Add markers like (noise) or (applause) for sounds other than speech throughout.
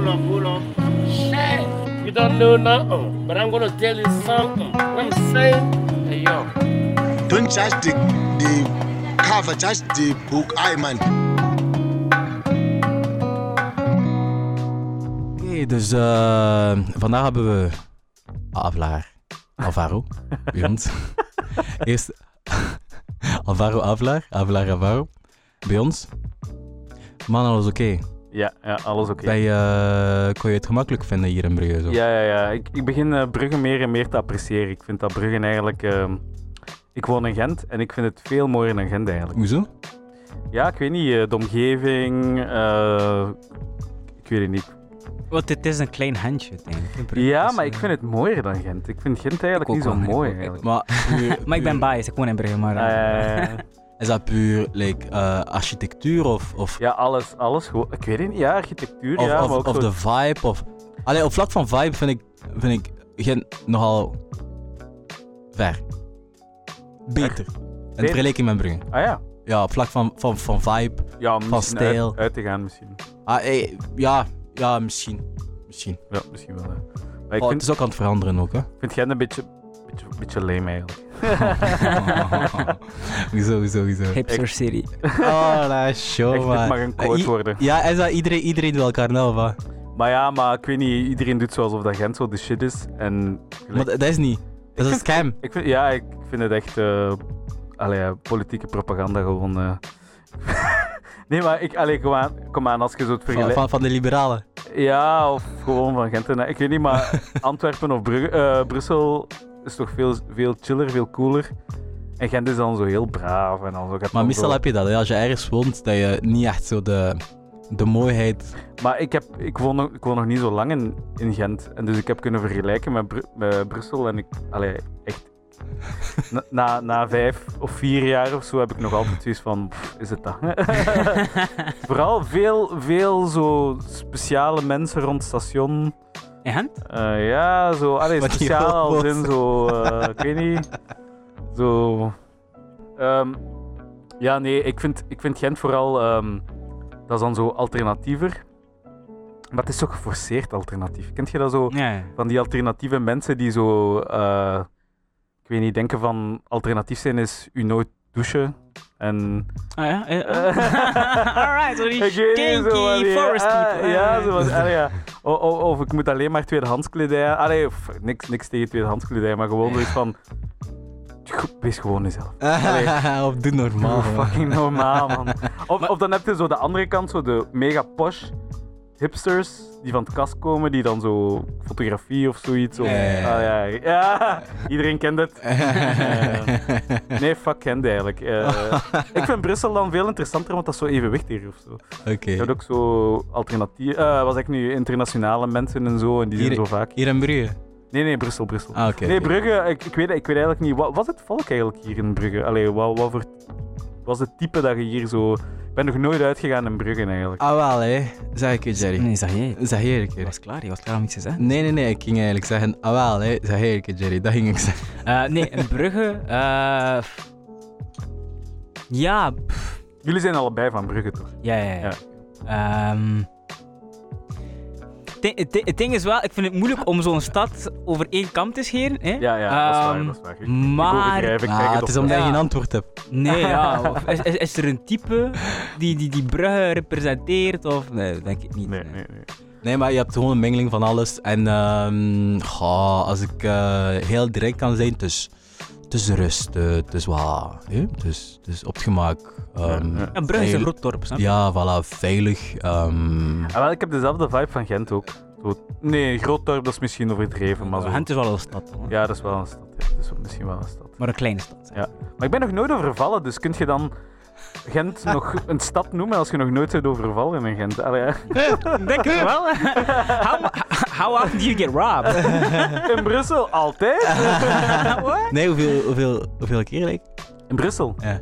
hold on, hold on. Shit. You don't know nothing, but I'm gonna tell you something. What I'm saying? Hey, yo. Don't judge the, the cover, judge the book. I man. Oké, dus eh, vandaag hebben we Avlaar, Alvaro, (laughs) bij ons. Eerst (laughs) Alvaro Avlaar, Avlaar Alvaro, bij ons. Man, alles oké. Ja, ja alles oké. Bij, eh, kon je het gemakkelijk vinden hier in Brugge? Zo? Ja, ja, ja. Ik, ik begin eh, Brugge meer en meer te appreciëren. Ik vind dat Brugge eigenlijk... ehm, ik woon in Gent en ik vind het veel mooier dan Gent eigenlijk. Hoezo? Ja, ik weet niet. eh, de omgeving... eh, ik weet het niet. Want het is een klein handje, denk ik. in Brugge, Ja, dus, maar ik vind het mooier dan Gent. Ik vind Gent eigenlijk niet ook zo mooi eigenlijk. Maar, (laughs) Maar ik ben biased, ik woon in Brugge, maar... (laughs) Is dat puur like, eh, architectuur of, of, ja, alles, alles gewoon. Ik weet het niet. Ja, architectuur, of, ja. of, maar ook of zo- de vibe? Of... Allee, op vlak van vibe vind ik, vind ik Gent nogal ver. Beter. In vergelijking met Brugge. Ah ja. Ja, op vlak van, van, van vibe. Ja, misschien stijl. Uit, uit te gaan misschien. Ah, eh, ja, ja, misschien. Misschien. Ja, misschien wel. Hè. Maar ik Oh, vind, het is ook aan het veranderen ook, hè. vind Gent een beetje, beetje, beetje lame eigenlijk. (laughs) hoezo, hoezo, hoezo. Hipster City. Oh, dat is show, Echt, dit man. mag een quote worden. Ja, is dat iedereen, iedereen wil elkaar nou, of? Maar ja, maar ik weet niet, iedereen doet alsof dat Gent zo de shit is. En Maar dat is niet. Dat is een scam. ik vind, ja, ik vind het echt eh allee, politieke propaganda gewoon. eh. (laughs) nee, maar ik, allee, kom, aan, kom aan, als je zo het Van, vergelijkt. van, van de liberalen. Ja, of gewoon van Gent. En, ik weet niet, maar (laughs) Antwerpen of Brugge, eh, Brussel is toch veel, veel chiller, veel cooler. En Gent is dan zo heel braaf. En dan zo, Maar meestal zo- heb je dat, hè. als je ergens woont, dat je niet echt zo de, de mooiheid... Maar ik, heb, ik, woon nog, ik woon nog niet zo lang in, in Gent. En dus ik heb kunnen vergelijken met, Bru- met Brussel. En ik, allee, echt. (laughs) Na, na, na vijf of vier jaar of zo heb ik nog altijd zoiets van: pff, is het dat? (laughs) Vooral veel, veel zo speciale mensen rond het station. Gent? Eh, ja, zo. Allee, speciaal als in zo. eh, ik weet niet. Zo. Ehm, ja, nee, ik vind, ik vind Gent vooral. ehm, dat is dan zo alternatiever. Maar het is zo geforceerd alternatief. Kent je dat zo? Van die alternatieve mensen die zo. eh, ik weet niet, denken van alternatief zijn is u nooit douchen. En. Ah ja? eh, (laughs) Alright, zo die kinky forest ah, people. Ja, zo van, allee, ja. O- o- Of, ik moet alleen maar tweedehands kledij. Allee, of, niks, niks tegen tweedehands kledij, maar gewoon zoiets van. Wees gewoon jezelf. (laughs) of doe normaal. Doe fucking normaal, man. Of, of dan heb je zo de andere kant, zo de mega posh hipsters die van het kast komen, die dan zo fotografie of zoiets. Of, ja. Ah, ja, ja, (laughs) iedereen kent het. (laughs) Nee, fuck Gent eigenlijk. Eh, (laughs) ik vind Brussel dan veel interessanter, want dat is zo evenwichtig of zo. Oké. Je hebt ook zo alternatief, eh was ik nu internationale mensen en zo, en die zijn Hier- zo vaak. Hier in Brugge? Nee, nee, Brussel, Brussel. Ah, oké. nee. Brugge, ik, ik, weet, ik weet eigenlijk niet, wat was het volk eigenlijk hier in Brugge? Allee, wat, wat voor, was het type dat je hier zo... Ik ben nog nooit uitgegaan in Brugge eigenlijk. Ah, wel, hè. Zeg ik het, Jerry. Nee, zeg jij. Zeg jij een Je keer. was klaar, je was klaar om iets te zeggen. Nee, nee, nee. Ik ging eigenlijk zeggen, ah, wel, hè. Zeg jij een keer, Jerry. Dat ging ik zeggen. Eh, nee, in Brugge... eh, ja, pff, Jullie zijn allebei van Brugge, toch? ja, ja. ja. Ja. Ehm, het ding- het ding- het ding is wel, ik vind het moeilijk om zo'n stad over één kam te scheren. Hè? Ja, ja, dat is waar, Ehm, dat is waar. Ik, maar- ik overdrijf, ik Ah, het is omdat je Ja. geen antwoord hebt. Nee, ja. (laughs) Of is, is, is er een type die die, die Brugge representeert? Of nee, denk ik niet. Nee, nee, nee. Nee, maar je hebt gewoon een mengeling van alles. En ehm, goh, als ik eh, heel direct kan zijn, is, het is rust, eh, het is wat, hè? Het, is, het is op het gemak. ehm, Ja, ja. Ja, Brugge is een groot dorp, snap je? Ja, voilà, veilig. ehm, Ah, wel, ik heb dezelfde vibe van Gent ook. Zo, nee, groot dorp, dat is misschien overdreven, maar zo. Gent is wel een stad, hoor. Ja, dat is wel een stad. Ja. Dat is ook misschien wel een stad. maar een kleine stad. Maar ik ben nog nooit overvallen, dus kun je dan Gent nog een stad noemen als je nog nooit bent overvallen in Gent? Allee. (laughs) Denk het wel. how, how often do you get robbed? (laughs) In Brussel altijd? (laughs) nee, hoeveel, hoeveel, hoeveel keer like? In Brussel. Ja.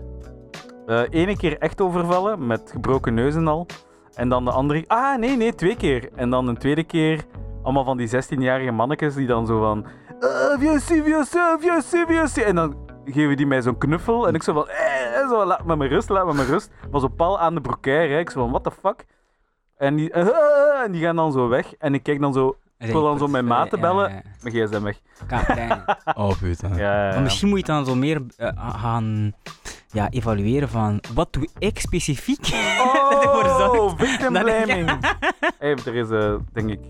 Eh Ene keer echt overvallen, met gebroken neus en al. En dan de andere... Ah, nee, nee, twee keer. En dan een tweede keer, allemaal van die 16-jarige mannetjes die dan zo van... Uh. En dan geven die mij zo'n knuffel. En ik zo van... Eh, zo, laat me maar rust, laat me maar rust. Maar zo pal aan de broekair, hè. Ik zo van, what the fuck? En die, en die gaan dan zo weg. En ik kijk dan zo, ik wil dan zo mijn maat te bellen. Ja, mijn gsm weg. (laughs) Oh, putain. Ja, ja, ja. Maar misschien moet je dan zo meer eh, gaan ja, evalueren van wat doe ik specifiek (laughs) Oh, victim blaming. (laughs) hey, er is, eh, denk ik...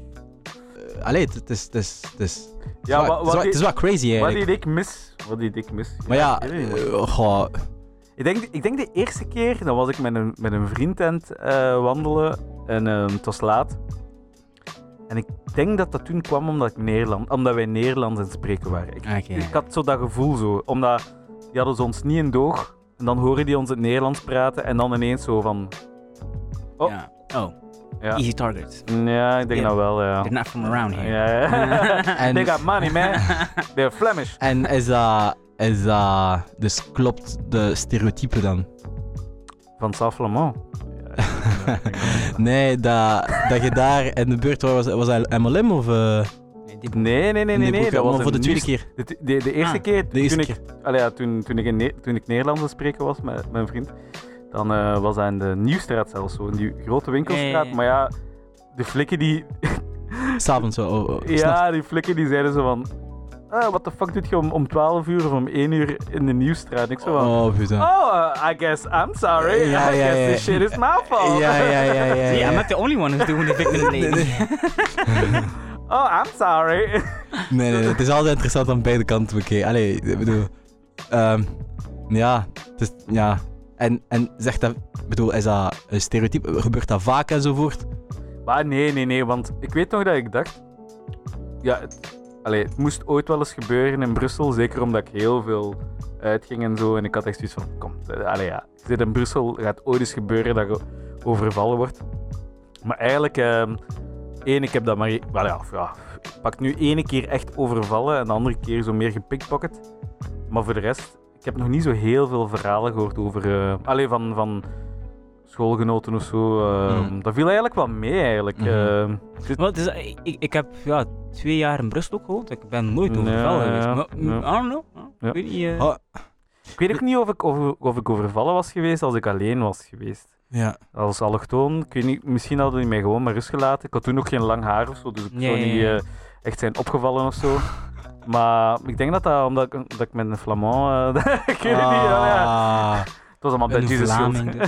Eh, Allee, het is... Het is, het is, Ja, wat- wat is wel crazy Wat eigenlijk. deed ik mis? Wat deed ik mis? Maar ja, ik eh, goh, Ik denk, ik denk de eerste keer, dan was ik met een, met een vriend aan het eh, wandelen en ehm, het was laat. En ik denk dat dat toen kwam omdat, ik Nederland, omdat wij Nederlands aan het spreken waren. Ik, ik had zo dat gevoel zo, omdat die hadden ze ons niet in doog. En dan horen die ons het Nederlands praten en dan ineens zo van... Oh. Ja. Oh, Ja, easy target. ja ik denk dat wel, ja. They're not from around here. Ja, ja. (laughs) En- They got money, man. (laughs) They're Flemish. En is dat, is dat... Dus klopt de stereotype dan? Van Saflamont. (laughs) Nee, dat, dat je daar in de buurt was, was dat MLM of... eh, Nee, Nee, nee, nee, nee. dat was voor de tweede keer. De, de, de eerste Ah, keer, De eerste toen, keer. Ik, allee, ja, toen, toen, ik in toen ik Nederlands spreken was met mijn vriend, dan eh, was dat in de Nieuwstraat zelfs zo, in die grote winkelstraat. Maar ja, de flikken die, (laughs) S'avonds zo. Oh, oh, s'nachts. ja, die flikken die zeiden zo van, ah, what the fuck doet je om, om 12 uur of om 1 uur in de Nieuwstraat? Ik zo van, Oh, putain. oh, uh, I guess I'm sorry. Ja, (laughs) I ja, guess ja. this shit is my fault. Ja, ja, ja, ja. Ja. I'm not the only one who's doing the victim blaming. (laughs) oh, I'm sorry. Nee, nee, het is altijd interessant om beide kanten te bekijken. Allee, ik bedoel... ehm, ja, het is... Ja. En, en zegt dat... Bedoel, is dat een stereotype? Gebeurt dat vaak enzovoort? Maar nee, nee, nee, want ik weet nog dat ik dacht... Ja, het, het moest ooit wel eens gebeuren in Brussel, zeker omdat ik heel veel uitging en zo. En ik had echt zoiets van, kom, eh, allee, ja, zit in Brussel, gaat ooit eens gebeuren dat je overvallen wordt. Maar eigenlijk, ehm één, ik heb dat maar... Wel ja, ja, ik pak nu ene keer echt overvallen en de andere keer zo meer gepickpocket. Maar voor de rest, ik heb nog niet zo heel veel verhalen gehoord over... eh allee, van... van schoolgenoten of zo. eh, Mhm. Dat viel eigenlijk wel mee, eigenlijk. Mhm. eh. Dus- Wel, het is, ik, ik heb ja, twee jaar in Brussel ook gewoond. Ik ben nooit overvallen ja, geweest. ja. Maar, mm, I don't know. Ja. Ik weet niet. eh, Oh, ik weet ook niet of ik, of, of ik overvallen was geweest als ik alleen was geweest. ja. Als allochtoon, ik weet niet, misschien hadden die mij gewoon maar rust gelaten. Ik had toen nog geen lang haar of zo, dus ik Ja, zou niet eh, echt zijn opgevallen of zo. Maar ik denk dat dat omdat ik, dat ik met een Flamand... eh, (laughs) ik weet het niet, ja, ja. Ah. Het was allemaal Een Belgische schuld. Vlaming.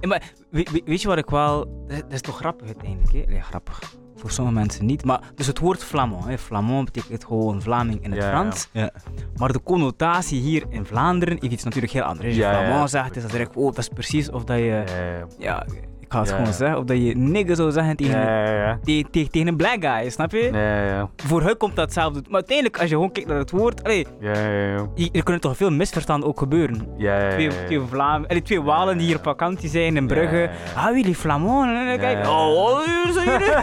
Ja, (laughs) maar we- we- weet je wat ik wel... Dat is toch grappig uiteindelijk, hè? Nee, grappig. Voor sommige mensen niet. Maar, dus het woord Flamand. Hè? Flamand betekent gewoon Vlaming in het Ja, ja. Frans. Ja. Maar de connotatie hier in Vlaanderen heeft iets natuurlijk heel anders. Als je Ja, ja, Flamand ja. zegt, is dat direct... Oh, dat is precies of dat je... Ja, ja, Ja, ga het Ja, gewoon ja. zeggen. Of dat je nigger zou zeggen tegen, ja. ja, ja. tegen, een black guy, snap je? Ja, ja, Voor hun komt dat hetzelfde. Maar uiteindelijk, als je gewoon kijkt naar het woord... Allee, ja, ja, ja. je- er kunnen toch veel misverstanden ook gebeuren. Ja, ja, ja, Twee, ja. twee, Vlam allee, twee Walen die hier op vakantie zijn in Brugge. Ja, ja, ja. Ah, jullie Flamand? En dan kijk Ja, ja, oh, ja. (laughs) oh, zijn jullie.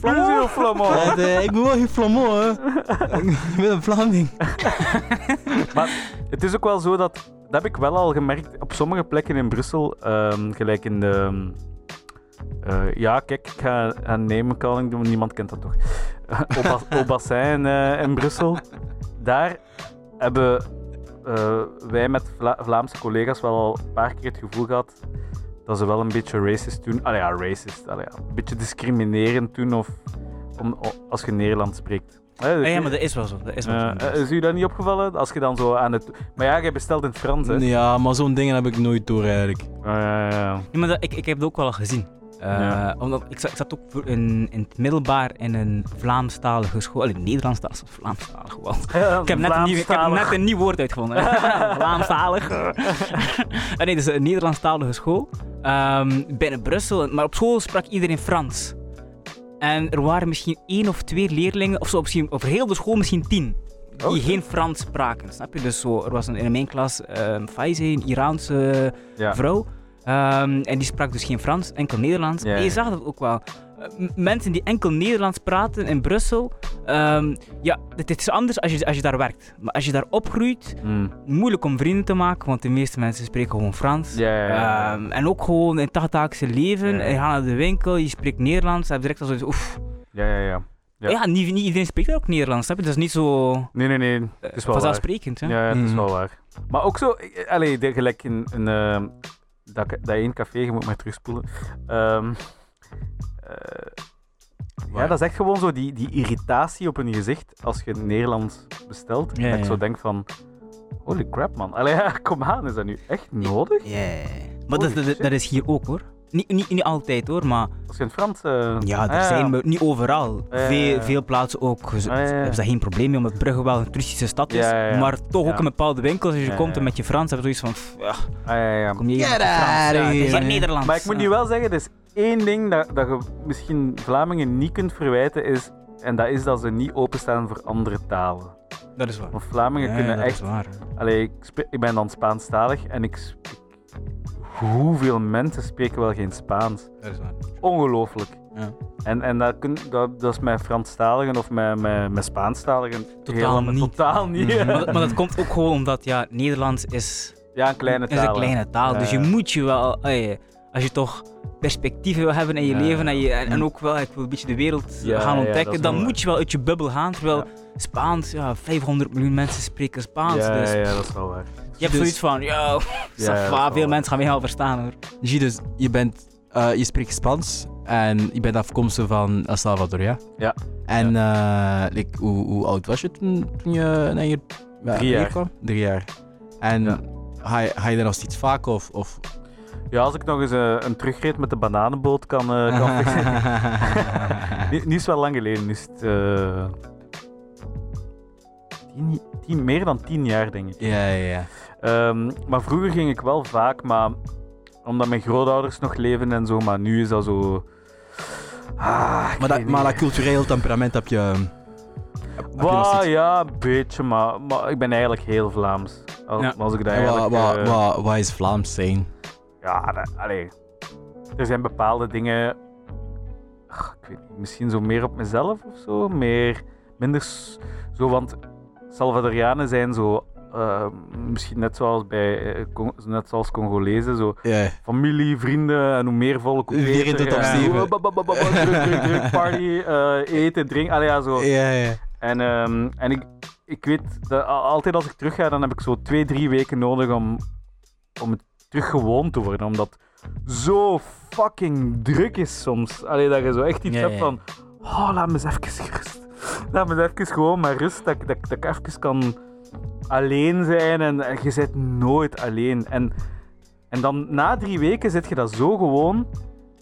Flamand. Flamand. Ja, de- ik ben wel geen Flamand, hè. (laughs) ik ben een Vlaming. (laughs) Maar het is ook wel zo dat, dat heb ik wel al gemerkt op sommige plekken in Brussel, ehm, gelijk in de. eh, ja, kijk, ik ga een name calling doen, niemand kent dat toch? (laughs) Au Bas- Au Bassin eh, in Brussel. Daar hebben eh, wij met Vla- Vlaamse collega's wel al een paar keer het gevoel gehad dat ze wel een beetje racist doen. Allee, ja, racist. Een beetje discriminerend doen of, als je Nederlands spreekt. Hè, Ah, ja, maar dat is wel zo. Dat is wel eh, zo. eh, is u dat niet opgevallen? Als je dan zo aan het... Maar ja, jij bestelt in het Frans, hè? Ja, maar zo'n dingen heb ik nooit door eigenlijk. Ah, ja, ja, ja. Ja, maar dat, ik, ik heb het ook wel gezien. Eh, Ja. omdat ik, zat, ik zat ook voor in, in het middelbaar in een Vlaamstalige school. Allee, Nederlandstalig, Vlaamstalig gewoon. (laughs) Ik heb, net een nieuw, ik heb net een nieuw woord uitgevonden. (laughs) Vlaamstalig. (laughs) Ah, nee, dus een Nederlandstalige school. Ehm, binnen Brussel. Maar op school sprak iedereen Frans. En er waren misschien één of twee leerlingen, of zo, misschien over heel de school misschien tien, die geen Frans spraken. Snap je? Dus zo, er was een, in mijn klas um, Faize, een Iraanse Ja. vrouw. Ehm, en die sprak dus geen Frans, enkel Nederlands. En je zag dat ook wel. Mensen die enkel Nederlands praten in Brussel, ehm, ja, het is anders als je, als je daar werkt. Maar als je daar opgroeit, Mm. moeilijk om vrienden te maken, want de meeste mensen spreken gewoon Frans. Ja, ja, ja. Ehm, en ook gewoon in het dagdagelijkse leven, je gaat naar de winkel, je spreekt Nederlands, dan heb je direct al zoiets, oef. ja, ja, ja. Ja. Ja, niet, niet iedereen spreekt ook Nederlands, snap je? Dat is niet zo Nee, nee, nee. eh, Het is wel waar. vanzelfsprekend. Hè? Ja, ja, het is Mhm. wel waar. Maar ook zo... eh, Allee, gelijk in... in ehm, dat, dat één café, je moet maar terugspoelen. Ehm, eh, ja, dat is echt gewoon zo die, die irritatie op hun gezicht als je Nederlands bestelt. Ja, dat ik zo denk van, holy crap man. Allee, ja, (laughs) kom aan, is dat nu echt nodig? Ja. Maar dat, dat, dat is hier ook hoor. Niet, niet, niet altijd hoor, maar Als je in het Frans... eh, ja, er ah, zijn we- niet overal. Veel, ja. veel plaatsen ook. Ze, Ah, ja, ja. hebben ze daar geen probleem mee, omdat Brugge wel een toeristische stad is. Ja, ja, ja. Maar toch ook in bepaalde winkels, als je Ja, komt en met je Frans, hebben ze zoiets van, pff, ah, ja, ja. kom je hier met je Frans. Ja, of het is here. hier Nederlands. Maar ik moet nu wel zeggen, is één ding dat, dat je misschien Vlamingen niet kunt verwijten, is, en dat is dat ze niet openstaan voor andere talen. Dat is waar. Want Vlamingen Ja, kunnen dat echt... is waar. Allee, ik, spe- ik ben dan Spaanstalig en ik. Hoeveel mensen spreken wel geen Spaans? Dat is waar. Ongelooflijk. Ja. En, en dat, kun, dat, dat is met Franstaligen of met, met, met Spaanstaligen Totaal helemaal- niet. Totaal niet. Mhm. Maar, dat- maar dat (laughs) komt ook gewoon omdat ja, Nederlands is, Ja, een kleine is taal. een kleine taal. Dus je moet je wel, als je toch perspectieven wil hebben in je Ja. leven en, je, en, en ook wel, ik wil een beetje de wereld Ja, gaan ontdekken, dan wel moet je wel uit je bubbel gaan. Terwijl Ja. Spaans, ja, 500 miljoen mensen spreken Spaans. Ja, dus ja, dat is wel waar. je hebt Dus- zoiets van, va, (laughs) wel veel mensen gaan mij wel verstaan hoor. Zie dus, je, bent, eh, je spreekt Spaans en je bent afkomstig van El Salvador, ja? Ja. En eh, like, hoe, hoe oud was je toen, toen je naar hier, ja, Drie hier jaar. kwam? Drie jaar. En Ja. ga, je, ga je daar nog steeds vaak of... of... Ja, als ik nog eens eh, een terugreed met de bananenboot kan, eh kan (laughs) nu, (laughs) nu is wel lang geleden. Nu is het eh, tien, tien- meer dan tien jaar, denk ik. ja, ja, ja. Ehm, maar vroeger ging ik wel vaak, maar omdat mijn grootouders nog leven en zo, maar nu is dat zo... Ah, Maar, dat, maar dat cultureel temperament heb je... Steeds. ja, een beetje, maar, maar ik ben eigenlijk heel Vlaams. Als, Ja. als ik dat Wat, eigenlijk... wat is Vlaams zijn? Ja, dat, allee. Er zijn bepaalde dingen. Ach, ik weet niet, misschien zo meer op mezelf of zo. Meer, minder zo, want Salvadorianen zijn zo. eh, misschien net zoals bij eh, net zoals Congolezen, zo familie, vrienden en hoe meer volk, hoe druk, druk, druk, party, eten, drinken, allee, ja, zo. En, ehm, en ik, ik weet, dat, altijd als ik terug ga, dan heb ik zo twee, drie weken nodig om, om het terug gewoon te worden. Omdat zo fucking druk is soms. Allee, dat je zo echt iets Ja, hebt ja. van, oh, laat me eens even rust. (laughs) Laat me eens even gewoon maar rust, dat, ik- dat, dat ik even kan alleen zijn. En, en je bent nooit alleen. En, en dan na drie weken zit je dat zo gewoon,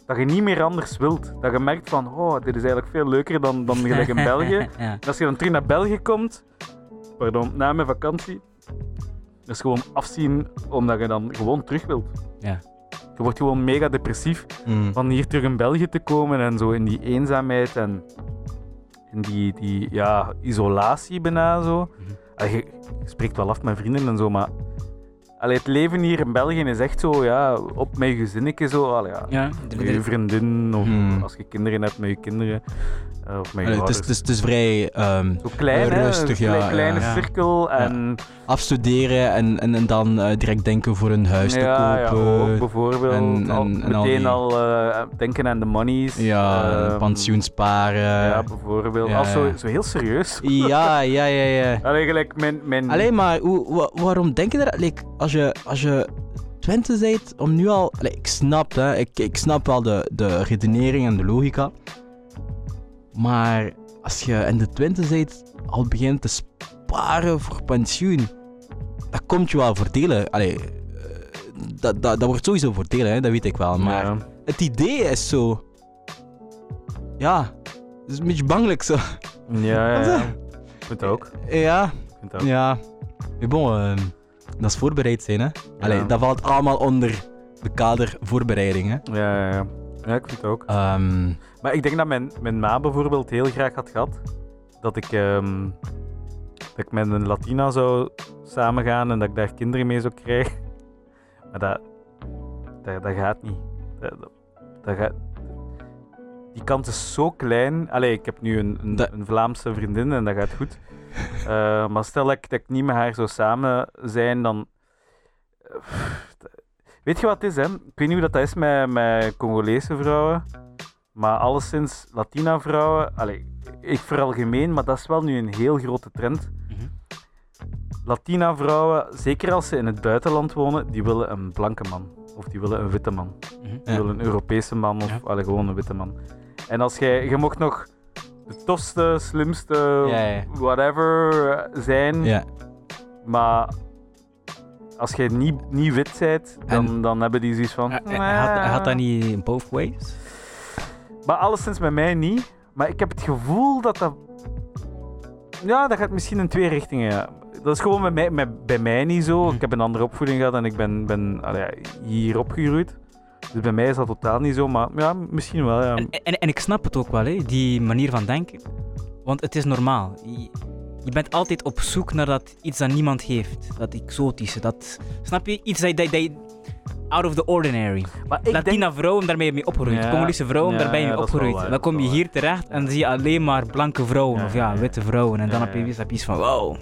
dat je niet meer anders wilt. Dat je merkt van, oh, dit is eigenlijk veel leuker dan, dan (laughs) gelijk in België. ja. En als je dan terug naar België komt, pardon, na mijn vakantie, is gewoon afzien omdat je dan gewoon terug wilt. Ja. Je wordt gewoon mega depressief Mm. van hier terug in België te komen en zo in die eenzaamheid en in die, die ja, isolatie bijna zo. Allee, je, je spreekt wel af met vrienden en zo, maar allee, het leven hier in België is echt zo, ja, op met je gezinnetje zo. Allee, ja. Ja, Met je vriendin of Hmm. als je kinderen hebt met je kinderen. Eh, of Allee, het, is, ouders. het, is, het is vrij ehm, Zo klein? Rustig, een ja, klei- kleine ja. cirkel. En, afstuderen en, en, en dan eh, direct denken voor een huis te ja, ja, kopen. ook bijvoorbeeld. en- al, en- en al meteen die- al eh, denken aan de monies. Ja, Ehm, pensioen sparen. Ja, bijvoorbeeld. ja, zo, zo heel serieus. ja, ja, ja, ja. (laughs) Allee, gelijk mijn... mijn Alleen maar, hoe, wa- waarom denk je dat? Like, als, je, als je Twente bent, om nu al... Allee, ik snap, hè, ik, ik snap wel de, de redenering en de logica. Maar als je in de Twente bent, al begint te sparen voor pensioen, dat komt je wel voordelen. Allee, eh, dat, dat, dat wordt sowieso voordelen, hè, dat weet ik wel. Maar Ja. het idee is zo... Ja, het is een beetje bangelijk zo. Ja, ja, ja. (laughs) Ik vind het ook. Ja, Ik vind het ook. ja. Maar bon, ehm, dat is voorbereid zijn, hè. Allee, Ja. dat valt allemaal onder de kader voorbereiding, hè. Ja, ja, ja. Ja, ik vind het ook. Ehm, Maar ik denk dat mijn, mijn ma bijvoorbeeld heel graag had gehad dat ik, ehm, dat ik met een Latina zou samengaan en dat ik daar kinderen mee zou krijgen. Maar dat, dat, dat gaat niet. Dat, dat, dat gaat, die kans is zo klein. Allee, ik heb nu een, een, Vlaamse vriendin en dat gaat goed. Eh, maar stel dat ik, dat ik niet met haar zou samen zijn, dan... Weet je wat het is, hè? Ik weet niet hoe dat, dat is met, met Congolese vrouwen. Maar alleszins Latina-vrouwen, allee, ik veralgemeen, maar dat is wel nu een heel grote trend. Mhm. Latina-vrouwen, zeker als ze in het buitenland wonen, die willen een blanke man. of die willen een witte man. Mhm. Die willen een Europese man of Ja. allee, gewoon een witte man. En als jij, je mocht nog de tofste, slimste, Ja, ja. whatever eh, zijn, Ja. maar als jij niet, niet wit bent, dan, En- dan hebben die zoiets van... Hij, had, hij had dat niet both ways? Maar alleszins bij mij niet. Maar ik heb het gevoel dat dat... Ja, dat gaat misschien in twee richtingen, ja. Dat is gewoon bij mij, met- bij mij niet zo. Mhm. Ik heb een andere opvoeding gehad en ik ben, ben ja, hier opgegroeid. Dus bij mij is dat totaal niet zo, maar ja, misschien wel, ja. En, en, en ik snap het ook wel, hè, die manier van denken. Want het is normaal. Je, bent altijd op zoek naar dat iets dat niemand heeft. Dat exotische. Dat, snap je? Iets dat, dat, dat out of the ordinary. Maar ik Latina vrouwen, daarmee ben je mee opgegroeid. Ja, Congolese vrouwen, ja, daar ben je mee waar, dan kom je hier terecht en dan zie je alleen maar blanke vrouwen. Ja, of ja, witte vrouwen. En dan Ja, heb je heb je iets van, wow,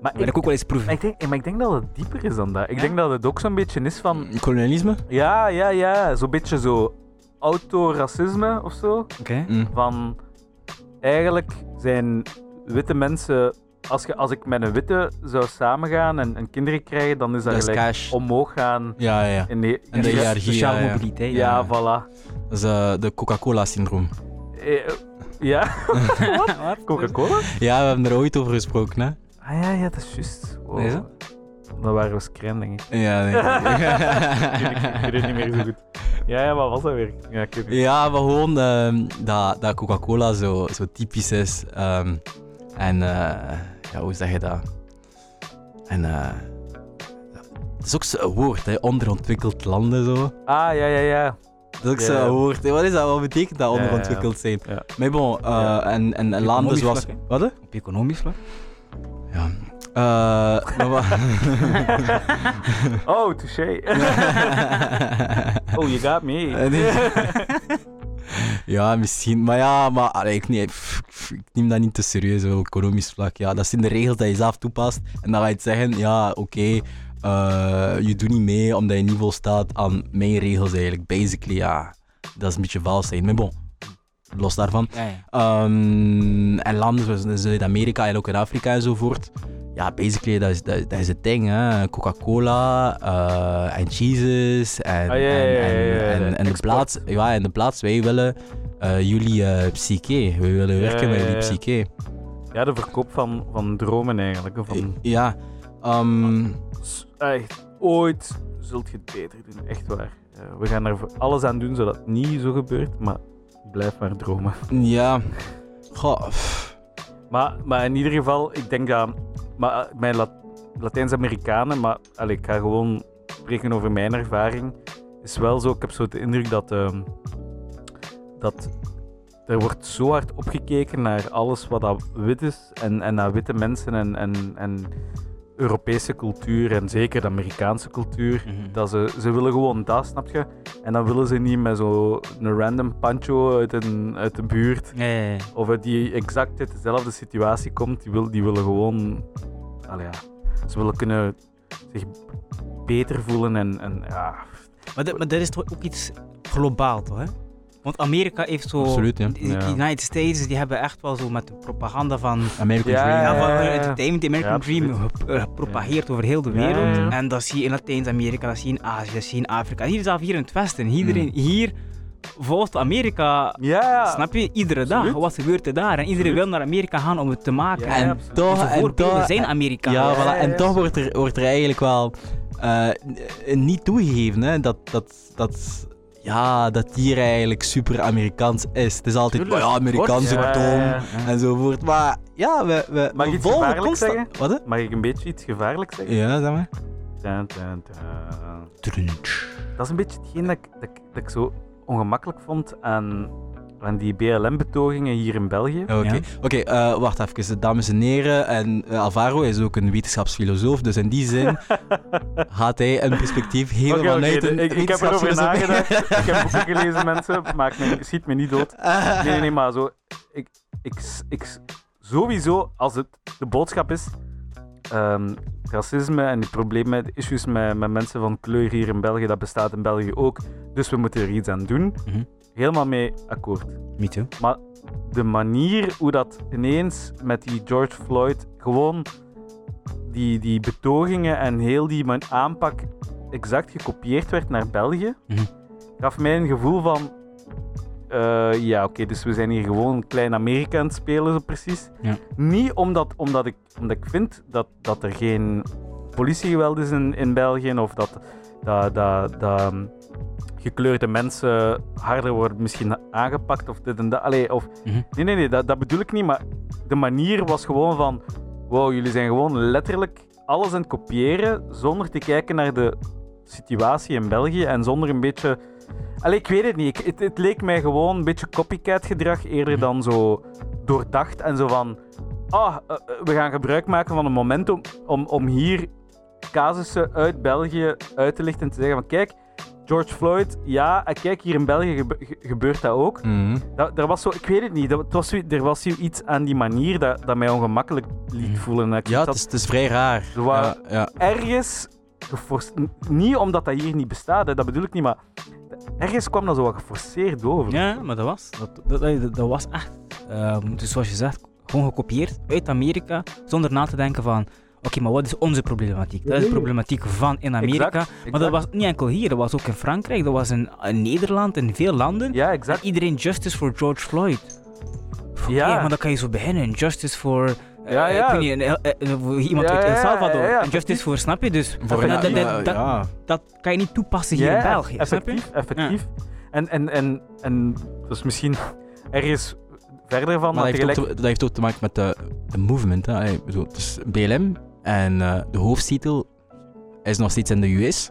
maar wil ik, ik ook wel eens proeven. maar ik denk, maar ik denk dat het dieper is dan dat. Ik Ja? denk dat het ook zo'n beetje is van... Kolonialisme? Ja, ja, ja. Zo'n beetje zo autoracisme of zo. Oké. Mm. Van eigenlijk zijn witte mensen. Als, je, als ik met een witte zou samengaan en, en kinderen krijgen, dan is dat, Dat is gelijk cash. omhoog gaan. Ja, ja. In de, En de hiërarchie, Sociale ja, ja. mobiliteit. ja, ja. voilà. Dat is eh, de Coca-Cola-syndroom. Eh, ja, (laughs) Wat? (laughs) Coca-Cola? Ja, we hebben er ooit over gesproken, hè? Ah ja, ja, dat is juist. Wow. Dat waren we screen, denk ik. Ja, nee. (laughs) ik weet het niet meer zo goed. Ja, ja, wat was dat weer? Ja, ik weet het niet. Ja, maar gewoon ehm, dat, dat Coca-Cola zo, zo typisch is. ehm, en eh, ja, hoe zeg je dat? En eh, het is ook zo'n woord, hè, onderontwikkeld landen zo. Ah, ja, ja, ja. Dat is ook zo'n woord. Wat is dat? Wat betekent dat Ja, ja, ja. onderontwikkeld zijn? Ja. Maar bon, eh, en, en landen zoals... vlak? Wat? hè? Op economisch vlak. Ja. Eh, maar wat- (laughs) Oh, touché. (laughs) oh, you got me. (laughs) Ja, misschien. Maar ja, maar allee, ik, nee, pff, pff, ik neem dat niet te serieus op economisch vlak. Ja, dat zijn de regels die je zelf toepast. En dan ga je het zeggen, ja, oké, eh, je doet niet mee omdat je niet volstaat aan mijn regels eigenlijk. Basically, ja, dat is een beetje vals zijn. Maar bon, los daarvan. Ja, ja. Ehm, en landen zoals in Zuid-Amerika en ook in Afrika enzovoort. Ja, basically, dat is, dat, dat is het ding. hè. Coca-Cola eh, en cheeses en, Ah, ja, ja, en, ja, de plaats, ja, en de plaats, wij willen eh, jullie eh, psyche. Wij willen werken met jullie ja. psyche. Ja, de verkoop van, van dromen eigenlijk. of Van, Ja, ehm, Echt, ooit zult je het beter doen. Echt waar. We gaan er alles aan doen zodat het niet zo gebeurt, maar blijf maar dromen. ja. (laughs) Goh, Maar, maar in ieder geval, ik denk dat maar, eh, mijn Lat- Latijns-Amerikanen, maar allee, ik ga gewoon spreken over mijn ervaring, is wel zo, ik heb zo de indruk dat, ehm, dat er wordt zo hard opgekeken naar alles wat dat wit is en, en naar witte mensen en, en, en Europese cultuur en zeker de Amerikaanse cultuur. Mhm. Dat ze, ze willen gewoon dat, snap je? En dan willen ze niet met zo'n random pancho uit, een, uit de buurt ja, ja. of die exact uit dezelfde situatie komt, die, wil, die willen gewoon. Ja, ze willen kunnen zich beter voelen en, en ja. Maar, dat- maar dat is toch ook iets globaal, toch? Hè? Want Amerika heeft zo. Absoluut, ja. Die, Ja. die United States die hebben echt wel zo met de propaganda van. American Ja, Dream. Ja, van ja. entertainment, de American Ja, Dream eh, gepropageerd over heel de wereld. ja, ja. En dat zie je in Latijns-Amerika, dat zie je in Azië, dat zie je in Afrika. Hier zelf hier in het Westen. Iedereen hier volgt Amerika. Ja, Snap je? Iedere dag. Absoluut. Wat gebeurt er daar? En iedereen Absoluut. wil naar Amerika gaan om het te maken. Ja, en En toch, en toch, zijn Amerika. Ja, voilà. en ja. toch wordt er, wordt er eigenlijk wel eh, niet toegegeven hè, dat, dat, dat, ja, dat hier eigenlijk super Amerikaans is. Het is altijd, Tuurlijk. "Oh ja, dom ja, ja. enzovoort. Maar ja, we, we, Mag ik we iets volgen gevaarlijks constant- zeggen? Wat? hè? Mag ik een beetje iets gevaarlijks zeggen? Ja, zeg maar. Dun, dun, dun. Dat is een beetje hetgeen dat ik, dat, ik, dat ik zo ongemakkelijk vond aan, aan die BLM-betogingen hier in België. Oké, eh, wacht even. Dames en heren, en eh, Alvaro is ook een wetenschapsfilosoof, dus in die zin (laughs) gaat hij een perspectief geven vanuit de- een ik, ik heb erover nagedacht. ik heb boeken (laughs) gelezen, mensen. Maak me, schiet me niet dood. Nee, nee, nee, maar zo. Ik, ik, ik, sowieso, als het de boodschap is. ehm, racisme en die problemen, de issues met, met mensen van kleur hier in België, dat bestaat in België ook. Dus we moeten er iets aan doen. Mhm. Helemaal mee akkoord. Me too. Maar de manier hoe dat ineens met die George Floyd gewoon die, die betogingen en heel die aanpak exact gekopieerd werd naar België, Mhm. gaf mij een gevoel van... eh, ja, oké, dus we zijn hier gewoon een klein Amerika aan het spelen, zo precies. Ja. Niet omdat, omdat, ik, omdat ik vind dat, dat er geen politiegeweld is in, in België, of dat, dat, dat, dat gekleurde mensen harder worden misschien aangepakt, of dit en dat. Allee, of, Mhm. Nee, nee, nee, dat, dat bedoel ik niet, maar de manier was gewoon van... Wow, jullie zijn gewoon letterlijk alles aan het kopiëren, zonder te kijken naar de situatie in België en zonder een beetje... Allee, ik weet het niet. Ik, het, het leek mij gewoon een beetje copycat gedrag, eerder Mhm. dan zo doordacht en zo van... Ah, eh, eh, we gaan gebruik maken van een momentum om, om hier casussen uit België uit te lichten en te zeggen van kijk, George Floyd, ja, en kijk, hier in België gebe- ge- gebeurt dat ook. Mhm. Dat, er was zo, ik weet het niet, dat, het was, er was zoiets aan die manier dat, dat mij ongemakkelijk liet Mhm. voelen. Ik Ja, het is, het is vrij raar. Ja, ja. ergens niet omdat dat hier niet bestaat, hè, dat bedoel ik niet, maar ergens kwam dat zo wat geforceerd over. Ja, maar dat was. Dat, dat, dat, dat was echt. ehm, dus zoals je zegt, gewoon gekopieerd uit Amerika, zonder na te denken van. Oké, maar wat is onze problematiek? Dat is de problematiek van in Amerika. Exact, Maar dat was niet enkel hier, dat was ook in Frankrijk, dat was in, in Nederland, in veel landen. Ja, En exact. iedereen justice voor George Floyd. Oké, Ja. maar dan kan je zo beginnen. Justice voor. eh, Ja, ja. Niet, een eh, iemand Ja, uit El Salvador. ja, ja, En justice effectief. voor, snap je? Dus Voor dat, dat, dat, dat, ja. dat kan je niet toepassen hier ja, in België. Snap je? effectief, effectief. En, en, en, en dus misschien ergens verder van, Maar maar dat heeft, ook tegelijk... te, dat heeft ook te maken met de, de movement. Hè. Allee, Ik bedoel, het is BLM en eh, de hoofdtitel is nog steeds in de US.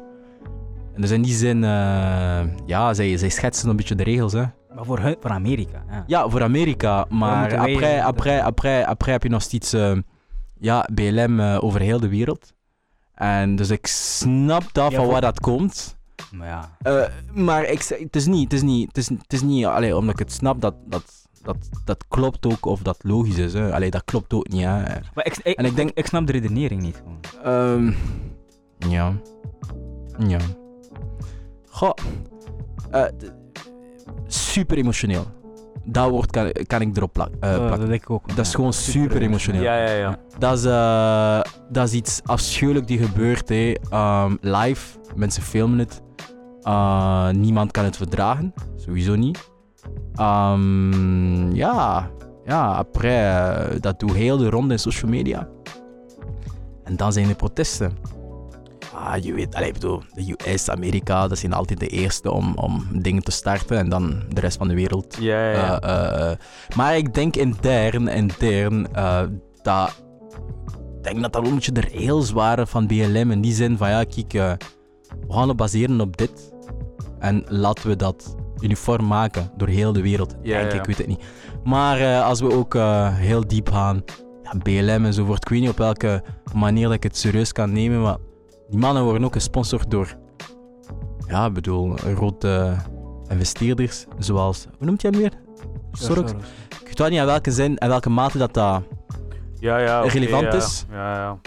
En dus in die zin, eh, ja, zij, zij schetsen een beetje de regels. Hè. Maar voor, hun- voor Amerika. Ja. Ja, voor Amerika, maar wij- après, après, après, après heb je nog steeds eh, ja, BLM over heel de wereld. En dus ik snap dat Ja, van waar dat komt. Maar ja. Maar ik, het is niet, het is niet, het is, het is niet allee, omdat ik het snap dat, dat, dat, dat klopt ook of dat logisch is. Hè. Allee, dat klopt ook niet. Hè. Maar ik, ik, En ik denk- ik snap de redenering niet. Gewoon. Ehm, ja. Ja. Goh. Eh, super emotioneel. Dat woord kan, kan ik erop plak, Eh, plakken. dat denk ik ook. Dat is gewoon super emotioneel. Ja, ja, ja. Dat, is, eh, dat is iets afschuwelijk die gebeurt. Hè. Ehm, live, mensen filmen het. Niemand kan het verdragen. Sowieso niet. Ehm, ja, ja, après, eh, dat doet heel de ronde in social media. En dan zijn de protesten. Ah, je weet, allee, ik bedoel, de US, Amerika, dat zijn altijd de eerste om, om dingen te starten. En dan de rest van de wereld Ja, ja, eh, eh, maar ik denk intern, intern, dat, ik denk dat dat een beetje de regels waren van BLM. In die zin van, ja, kijk, we gaan het baseren op dit. En laten we dat uniform maken door heel de wereld. Ja, denk ja. ik, weet het niet. Maar eh, als we ook eh, heel diep gaan, ja, BLM enzovoort, ik weet niet op welke manier dat ik het serieus kan nemen, maar die mannen worden ook gesponsord door, ja, ik bedoel, grote investeerders, zoals, hoe noemt je hem weer? Soros. Ik weet wel niet in welke zin en welke mate dat dat ja, ja relevant ja. is. Ja, ja.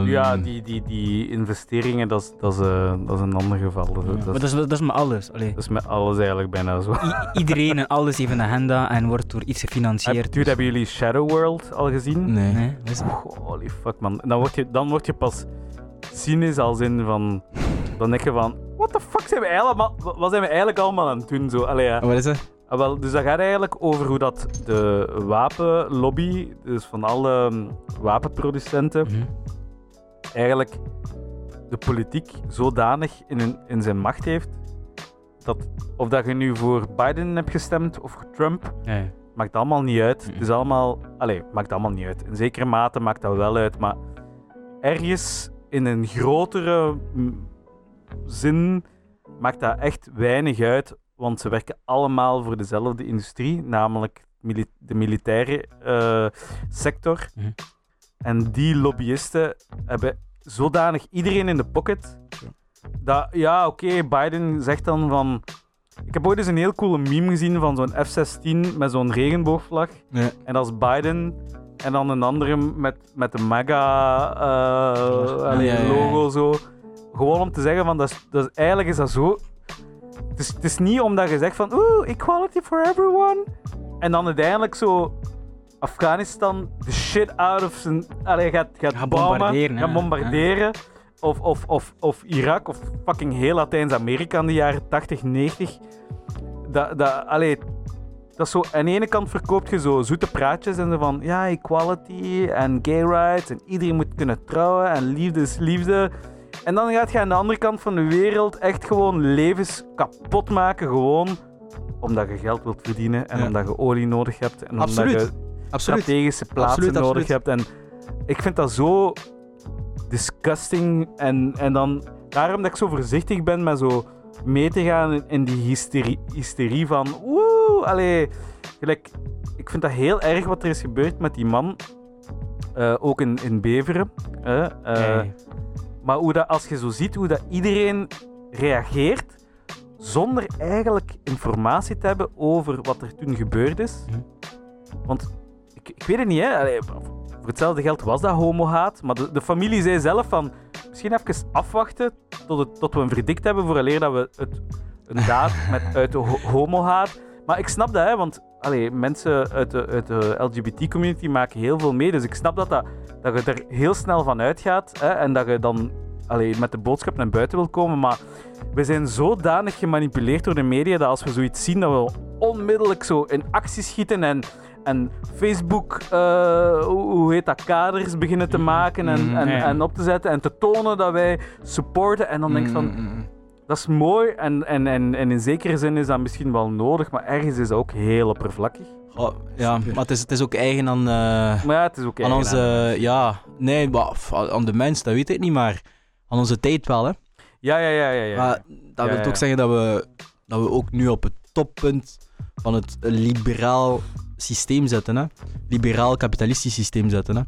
ehm, Ja, die, die, die investeringen, dat is, dat, is, eh, dat is een ander geval. Dat, Ja, dat, maar is, dat is, dat is met alles. Allee. dat is met alles eigenlijk bijna zo. I- iedereen en alles heeft een agenda en wordt door iets Heb, gefinancierd. dude, hebben jullie Shadow World al gezien? Nee. Nee, is? Holy fuck, man. Dan word je, dan word je pas cynisch als in van... Dan denk je van... What the fuck zijn we eigenlijk, wat zijn we eigenlijk allemaal aan het doen? Zo, allee, ja. Wat is het? Ah, wel, dus dat gaat eigenlijk over hoe dat de wapenlobby, dus van alle mm, wapenproducenten, Mhm. eigenlijk de politiek zodanig in, hun, in zijn macht heeft, dat of dat je nu voor Biden hebt gestemd of voor Trump, ja. maakt allemaal niet uit. Mhm. Het is allemaal... Allee, maakt allemaal niet uit. In zekere mate maakt dat wel uit, maar ergens in een grotere mm, zin maakt dat echt weinig uit, want ze werken allemaal voor dezelfde industrie, namelijk mili- de militaire eh, sector. Mhm. En die lobbyisten hebben zodanig iedereen in de pocket, dat, ja, oké, Biden zegt dan van... Ik heb ooit eens een heel coole meme gezien van zo'n F-16 met zo'n regenboogvlag. Ja. En dat is Biden. En dan een andere met, met de MAGA eh, Ja, ja, zo. Gewoon om te zeggen van, dat is, dat is, eigenlijk is dat zo... Het is, het is niet omdat je zegt van, oeh, equality for everyone. En dan uiteindelijk zo... Afghanistan de shit out of zijn... Allee, gaat, gaat Gaat bommen, bombarderen, Gaat bombarderen. of, of, of, of Irak of fucking heel Latijns-Amerika in de jaren 80, 90. Dat, dat, allee, dat is zo, aan de ene kant verkoopt je zo zoete praatjes en zo van ja, equality en gay rights en iedereen moet kunnen trouwen en liefde is liefde. En dan gaat je aan de andere kant van de wereld echt gewoon levens kapot maken, gewoon omdat je geld wilt verdienen en Ja. omdat je olie nodig hebt en Absoluut. omdat je Absoluut. strategische plaatsen Absoluut, nodig absoluut. hebt. En ik vind dat zo disgusting. En, en dan, daarom dat ik zo voorzichtig ben met zo mee te gaan in, die hysterie, hysterie van woe, allee, gelijk, ik vind dat heel erg wat er is gebeurd met die man, eh, ook in, in Beveren. Hey. Maar hoe dat, als je zo ziet hoe dat iedereen reageert, zonder eigenlijk informatie te hebben over wat er toen gebeurd is. Mhm. Want ik, ik weet het niet, hè. Allee, voor hetzelfde geld was dat homohaat. Maar de, de familie zei zelf van... Misschien even afwachten tot, het, tot we een verdict hebben vooraleer dat we het, een daad (laughs) met, uit de ho- homohaat... Maar ik snap dat, hè, want allee, mensen uit de, uit de LGBT-community maken heel veel mee. Dus ik snap dat, dat, dat je er heel snel van uitgaat hè, en dat je dan allee, met de boodschap naar buiten wil komen. Maar we zijn zodanig gemanipuleerd door de media dat als we zoiets zien, dat we onmiddellijk zo in actie schieten en, en Facebook, eh, hoe heet dat, kaders beginnen te maken en, Mhm, en, en op te zetten en te tonen dat wij supporten. En dan denk ik van, Mm, mm, mm. Dat is mooi en, en, en, en in zekere zin is dat misschien wel nodig, maar ergens is dat ook heel oppervlakkig. Oh, ja, maar het is, het is ook eigen aan, eh, Maar ja, het is ook aan eigen onze... Ja, nee, aan de mens, dat weet ik niet, maar aan onze tijd wel, hè. Ja, ja, ja, ja. ja. Maar dat Ja, wil ja. ook zeggen dat we, dat we ook nu op het toppunt van het liberaal systeem zitten. Hè? Liberaal kapitalistisch systeem zitten. Hè?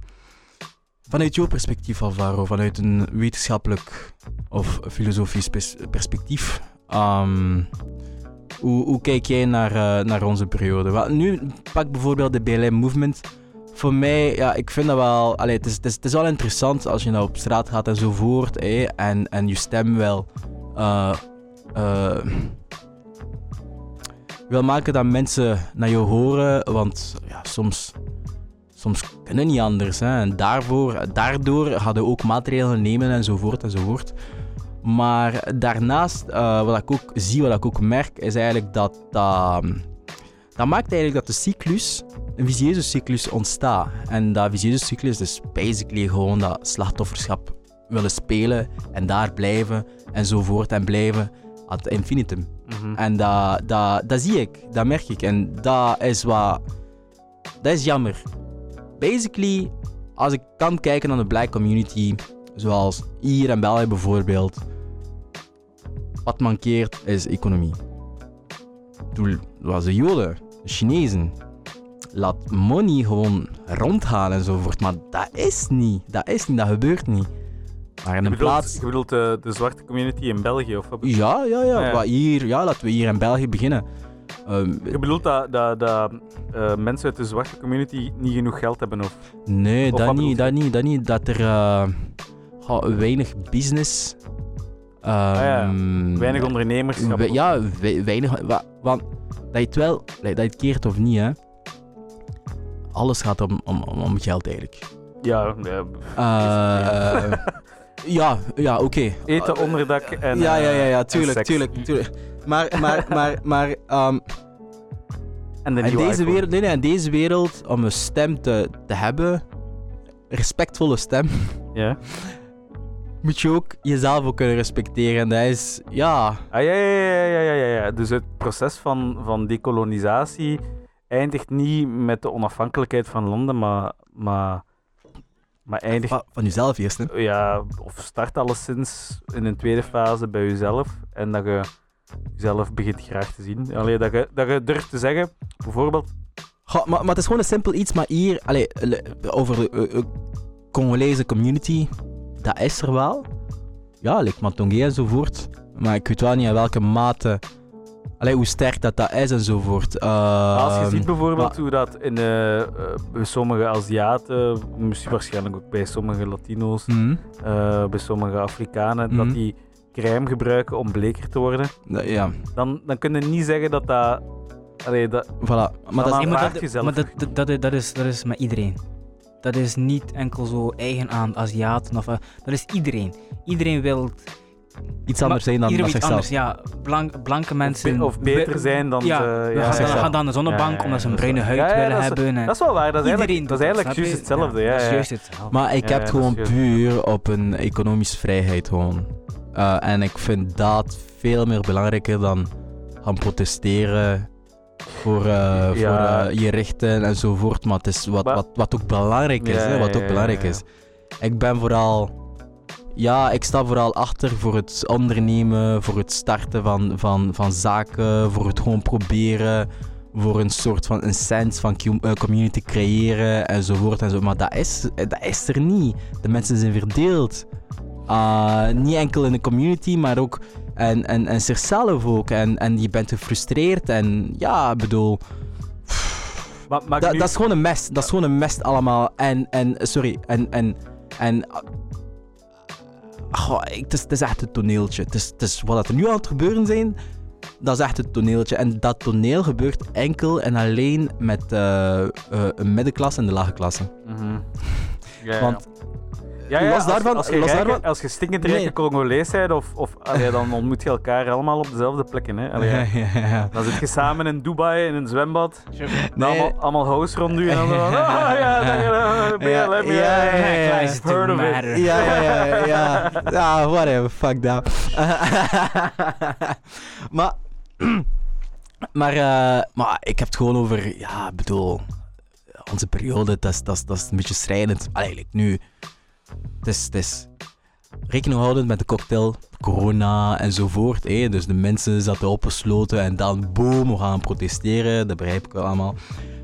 Vanuit jouw perspectief, Alvaro, vanuit een wetenschappelijk of filosofisch pers- perspectief, ehm, hoe, hoe kijk jij naar, eh, naar onze periode? Nu pak bijvoorbeeld de BLM Movement. Voor mij, ja, ik vind dat wel... Allee, het, is, het, is, wel interessant als je nou op straat gaat enzovoort. Hè, en, en je stem wel... eh, eh, wil maken dat mensen naar jou horen. Want ja, soms, soms kunnen niet anders. Hè, en daarvoor, daardoor hadden we ook maatregelen nemen enzovoort enzovoort. Maar daarnaast, eh, wat ik ook zie, wat ik ook merk, is eigenlijk dat dat, dat maakt eigenlijk dat de cyclus, een visieuze cyclus ontstaat. En dat visieuze cyclus is basically gewoon dat slachtofferschap willen spelen en daar blijven enzovoort en blijven ad infinitum. Mhm. En dat, dat, dat zie ik, dat merk ik. En dat is wat... Dat is jammer. Basically, als ik kan kijken naar de black community, zoals hier in België bijvoorbeeld, wat mankeert is economie. Toen was de Joden, de Chinezen, laat money gewoon rondhalen enzovoort. Maar dat is niet. Dat is niet, dat gebeurt niet. Maar in Je een bedoelt, plaats... je bedoelt de, de zwarte community in België? Of wat? Ja, ja, ja. Ja. Wat hier, ja, laten we hier in België beginnen. Ehm, Je bedoelt dat, dat, dat eh, mensen uit de zwarte community niet genoeg geld hebben? Of... nee, Of dat niet, dat niet, dat niet. Dat er eh, weinig business... ja. ehm, Weinig ondernemerschap? we- ja, we- weinig... wa- Want dat je het wel... Dat je het keert of niet, hè. Alles gaat om, om, om, geld, eigenlijk. ja, ja, Eh, (laughs) ja, ja, oké. eten, onderdak en ja, ja, ja, ja, tuurlijk, tuurlijk, tuurlijk. Maar, maar, maar, maar... ehm, En de in deze iPhone. wereld, nee, nee, in deze wereld, om een stem te, te hebben, respectvolle stem, Ja. (laughs) moet je ook jezelf ook kunnen respecteren. En dat is, ja, Ah, ja, ja, ja, ja, ja, ja. Dus het proces van, van dekolonisatie eindigt niet met de onafhankelijkheid van landen, maar, maar, maar eindigt van, van jezelf eerst. Hè. ja, of start alleszins in een tweede fase bij jezelf en dat je jezelf begint graag te zien. Allee, dat, je, dat je durft te zeggen, bijvoorbeeld, Goh, maar, maar het is gewoon een simpel iets, maar hier, allee, le- over de eh, eh, Congolese community, dat is er wel. Ja, like Matongé enzovoort. Maar ik weet wel niet in welke mate, allee, hoe sterk dat dat is enzovoort. als je Ehm, ziet bijvoorbeeld maar- hoe dat in, eh, bij sommige Aziaten, misschien waarschijnlijk ook bij sommige Latino's, mhm, bij sommige Afrikanen, dat Mhm. die crème gebruiken om bleker te worden, dat- ja, dan, dan kun je niet zeggen dat dat... Allee, dat voilà. Maar dat is, dat, jezelf maar dat, dat, dat, is, dat is met iedereen. dat is niet enkel zo eigen aan Aziaten. Of, eh, dat is iedereen. Iedereen wil Iets anders zijn dan, iedereen dan zichzelf. anders. Ja, blank, blanke Of, mensen. be- of beter zijn dan ja, ze- we ja, gaan, gaan dan de zonnebank Ja, ja, omdat ze een is bruine huid Ja, ja, willen dat is- hebben. en Dat is wel waar. Dat is iedereen eigenlijk, dat is eigenlijk juist hetzelfde. Ja, dat is juist hetzelfde. Maar ik Ja, heb ja, het gewoon is puur op een economische vrijheid gewoon. Eh, en ik vind dat veel meer belangrijker dan gaan protesteren voor, eh, voor eh, je rechten enzovoort. Maar het is wat, wat, wat ook belangrijk is. Ja, hè, wat ook belangrijk ja. is. Ik ben vooral... Ja, ik sta vooral achter voor het ondernemen, voor het starten van, van, van zaken, voor het gewoon proberen, voor een soort van een sense van community creëren enzovoort enzo. Maar dat is, dat is er niet. De mensen zijn verdeeld. Ah, niet enkel in de community, maar ook en, en, en zichzelf ook. En, en je bent gefrustreerd en ja, ik bedoel, Maar, maar dat, nu- dat is gewoon een mest. Dat is gewoon een mest allemaal. En, en sorry, en, en, en goh, ik- het, is, het is echt een toneeltje. Het is, het is wat er nu aan het gebeuren zijn, dat is echt een toneeltje. En dat toneel gebeurt enkel en alleen met eh, een middenklasse en de lage klasse. Ja, ja. Want ja, ja, los als- daarvan- als, je los rijke- daarvan- als je stinkend rijke Nee. Congolees bent, of, of allee, dan ontmoet je elkaar allemaal op dezelfde plekken. Hè? Allee, ja. ja, ja. Dan zit je samen in Dubai in een zwembad. Nee. Allemaal, allemaal house rond u en dan ah ja, uh, BLM, Ja, ja, ja, ja. Heard of it. Ja, ja, ja, ja. Ja, whatever, fuck that. maar, maar, eh, maar ik heb het gewoon over, ja, ik bedoel, onze periode, dat is, dat is, dat is een beetje schrijnend. Allee, nu, het is, rekening houdend met de cocktail, corona enzovoort. hè. Dus de mensen zaten opgesloten en dan boom, we gaan protesteren, dat begrijp ik allemaal.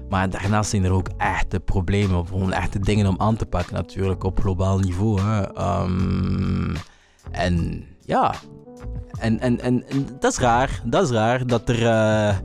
Maar daarnaast zijn er ook echte problemen, gewoon echte dingen om aan te pakken natuurlijk op globaal niveau. Hè. Ehm, en ja, en, en, en dat is raar, dat is raar dat er... eh,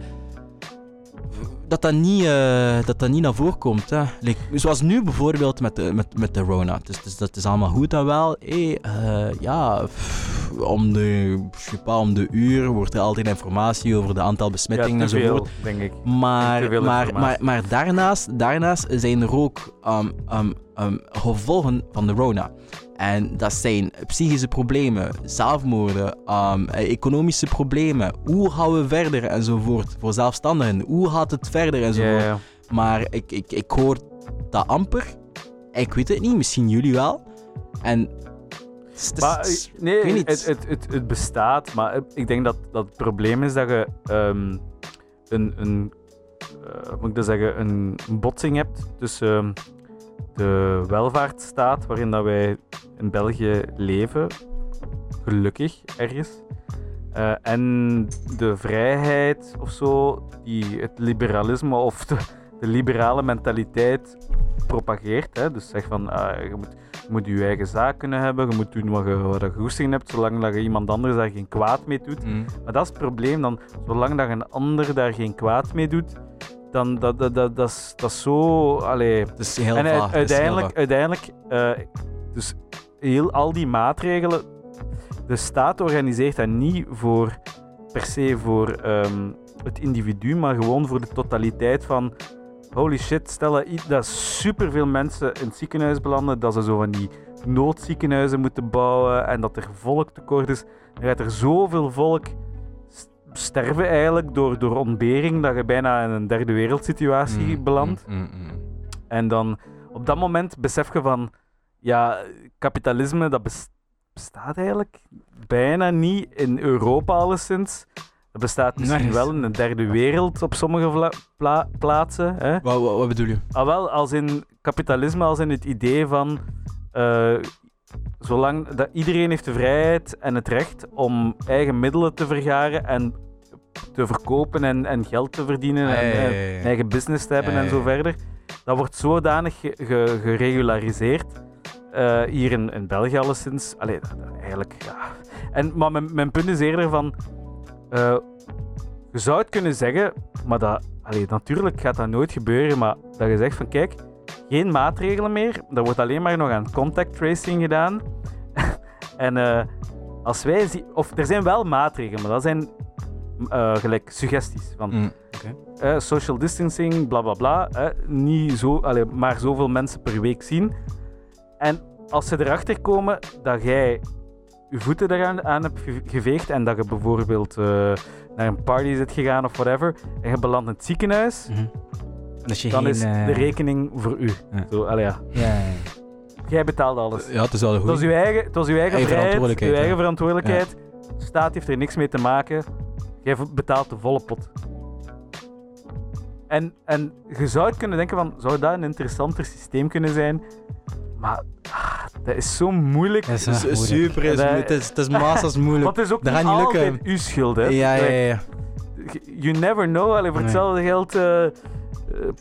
dat dat, niet, eh, dat dat niet naar voren komt. Hè. Like, zoals nu bijvoorbeeld met de, met, met de Rona. Dus, dus dat is allemaal goed en wel. Hey, eh, ja, pff, om de, pas, om de uur wordt er altijd informatie over de aantal besmettingen ja, te enzovoort. veel, denk ik. Maar, veel maar, maar, maar daarnaast, daarnaast zijn er ook um, um, um, gevolgen van de Rona. En dat zijn psychische problemen, zelfmoorden, um, eh, economische problemen. Hoe gaan we verder enzovoort voor zelfstandigen? Hoe gaat het verder enzovoort? ja. Maar ik, ik, ik hoor dat amper. Ik weet het niet, misschien jullie wel. En Maar eh, nee, het, het, het, het bestaat, maar ik- denk dat, dat het probleem is dat je ehm, een, een, eh, moet ik dat zeggen, een botsing hebt tussen ehm, de welvaartsstaat waarin dat wij in België leven, gelukkig ergens, eh, en de vrijheid of zo, die het liberalisme of de, de liberale mentaliteit propageert. Hè? Dus zeg van, ah, je moet je moet je eigen zaak kunnen hebben, je moet doen wat je, wat je goesting hebt, zolang dat je iemand anders daar geen kwaad mee doet. Mm. Maar dat is het probleem, dan, zolang dat een ander daar geen kwaad mee doet, dan dat, dat, dat, dat, is, dat is zo... Allee. Het is heel En vaag. uiteindelijk, uiteindelijk eh, dus heel, al die maatregelen, de staat organiseert dat niet voor, per se voor ehm, het individu, maar gewoon voor de totaliteit van holy shit, stel dat, dat superveel mensen in het ziekenhuis belanden, dat ze zo van die noodziekenhuizen moeten bouwen en dat er volktekort is. Dan gaat er zoveel volk sterven eigenlijk door, door ontbering dat je bijna in een derde wereldsituatie Mm, belandt. mm, mm, mm. En dan op dat moment besef je van, ja, kapitalisme dat bes- bestaat eigenlijk bijna niet in Europa alleszins. Dat bestaat misschien wel in een derde wereld op sommige pla- plaatsen. Hè? Wat, wat, wat bedoel je? Ah, wel, als in kapitalisme, als in het idee van. eh, zolang dat iedereen heeft de vrijheid en het recht om eigen middelen te vergaren en te verkopen en, en geld te verdienen en eh, eigen business te hebben en zo verder. Dat wordt zodanig ge- ge- geregulariseerd. eh, hier in, in België alleszins. Allee, eigenlijk. Ja. En, maar mijn, mijn punt is eerder van. eh, je zou het kunnen zeggen, maar dat, allee, natuurlijk gaat dat nooit gebeuren. Maar dat je zegt van kijk, geen maatregelen meer. Er wordt alleen maar nog aan contact tracing gedaan. (laughs) en eh, als wij zien, of er zijn wel maatregelen, maar dat zijn eh, gelijk suggesties. Van, Mm. eh, social distancing, bla bla bla. niet zo, allee, maar zoveel mensen per week zien. En als ze erachter komen dat jij je voeten eraan aan hebt ge- geveegd en dat je bijvoorbeeld naar een party zit gegaan of whatever, en je belandt in het ziekenhuis, Mhm. Dus je dan geen, is eh, de rekening voor u. Ja. Zo, allee, ja. Ja. Jij betaalt alles. Ja, het is wel Het was goed. uw eigen, het was uw eigen, Eigen vrijheid, verantwoordelijkheid, uw eigen ja. verantwoordelijkheid. De staat heeft er niks mee te maken. Jij betaalt de volle pot. En, en je zou het kunnen denken van, zou dat een interessanter systeem kunnen zijn? Maar ah, dat is zo moeilijk. Dat is Het wel is moeilijk. super, is, Dat- het is, het is (laughs) massas moeilijk. Het is ook Dat niet niet lukken. altijd uw schuld, hè. Ja, ja, ja. ja. You never know. Allee, voor Nee. hetzelfde geld eh eh,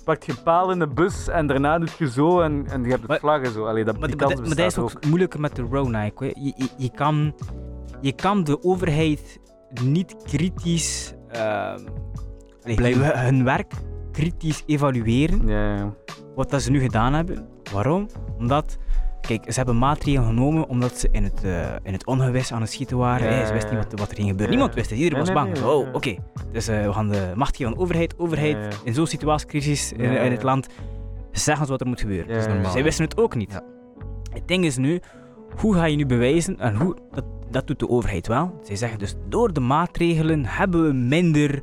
pakt je een paal in de bus en daarna doet je zo en, en je hebt het Maar- vlaggen zo. Allee, dat, Maar, die maar, kans maar dat is bestaat ook moeilijker met de Rona. Je, je, je, kan, je kan de overheid niet kritisch ehm, allee, Blijven. hun, hun werk kritisch evalueren. Ja, ja. Wat dat ze nu gedaan hebben. Waarom? Omdat, kijk, ze hebben maatregelen genomen omdat ze in het, eh, in het ongewis aan het schieten waren. Ze wisten niet wat, wat er ging gebeuren. Ja. Niemand wist het. Iedereen Nee, was nee, bang. nee, oh, oké. Dus eh, we gaan de macht geven aan de overheid. Overheid Ja, ja. in zo'n situatiecrisis in, Ja, in het ja. land. Zeggen ze wat er moet gebeuren. Is normaal. Zij wisten het ook niet. Ja. Het ding is nu, hoe ga je nu bewijzen, en hoe, dat, dat doet de overheid wel. Zij zeggen dus, door de maatregelen hebben we minder,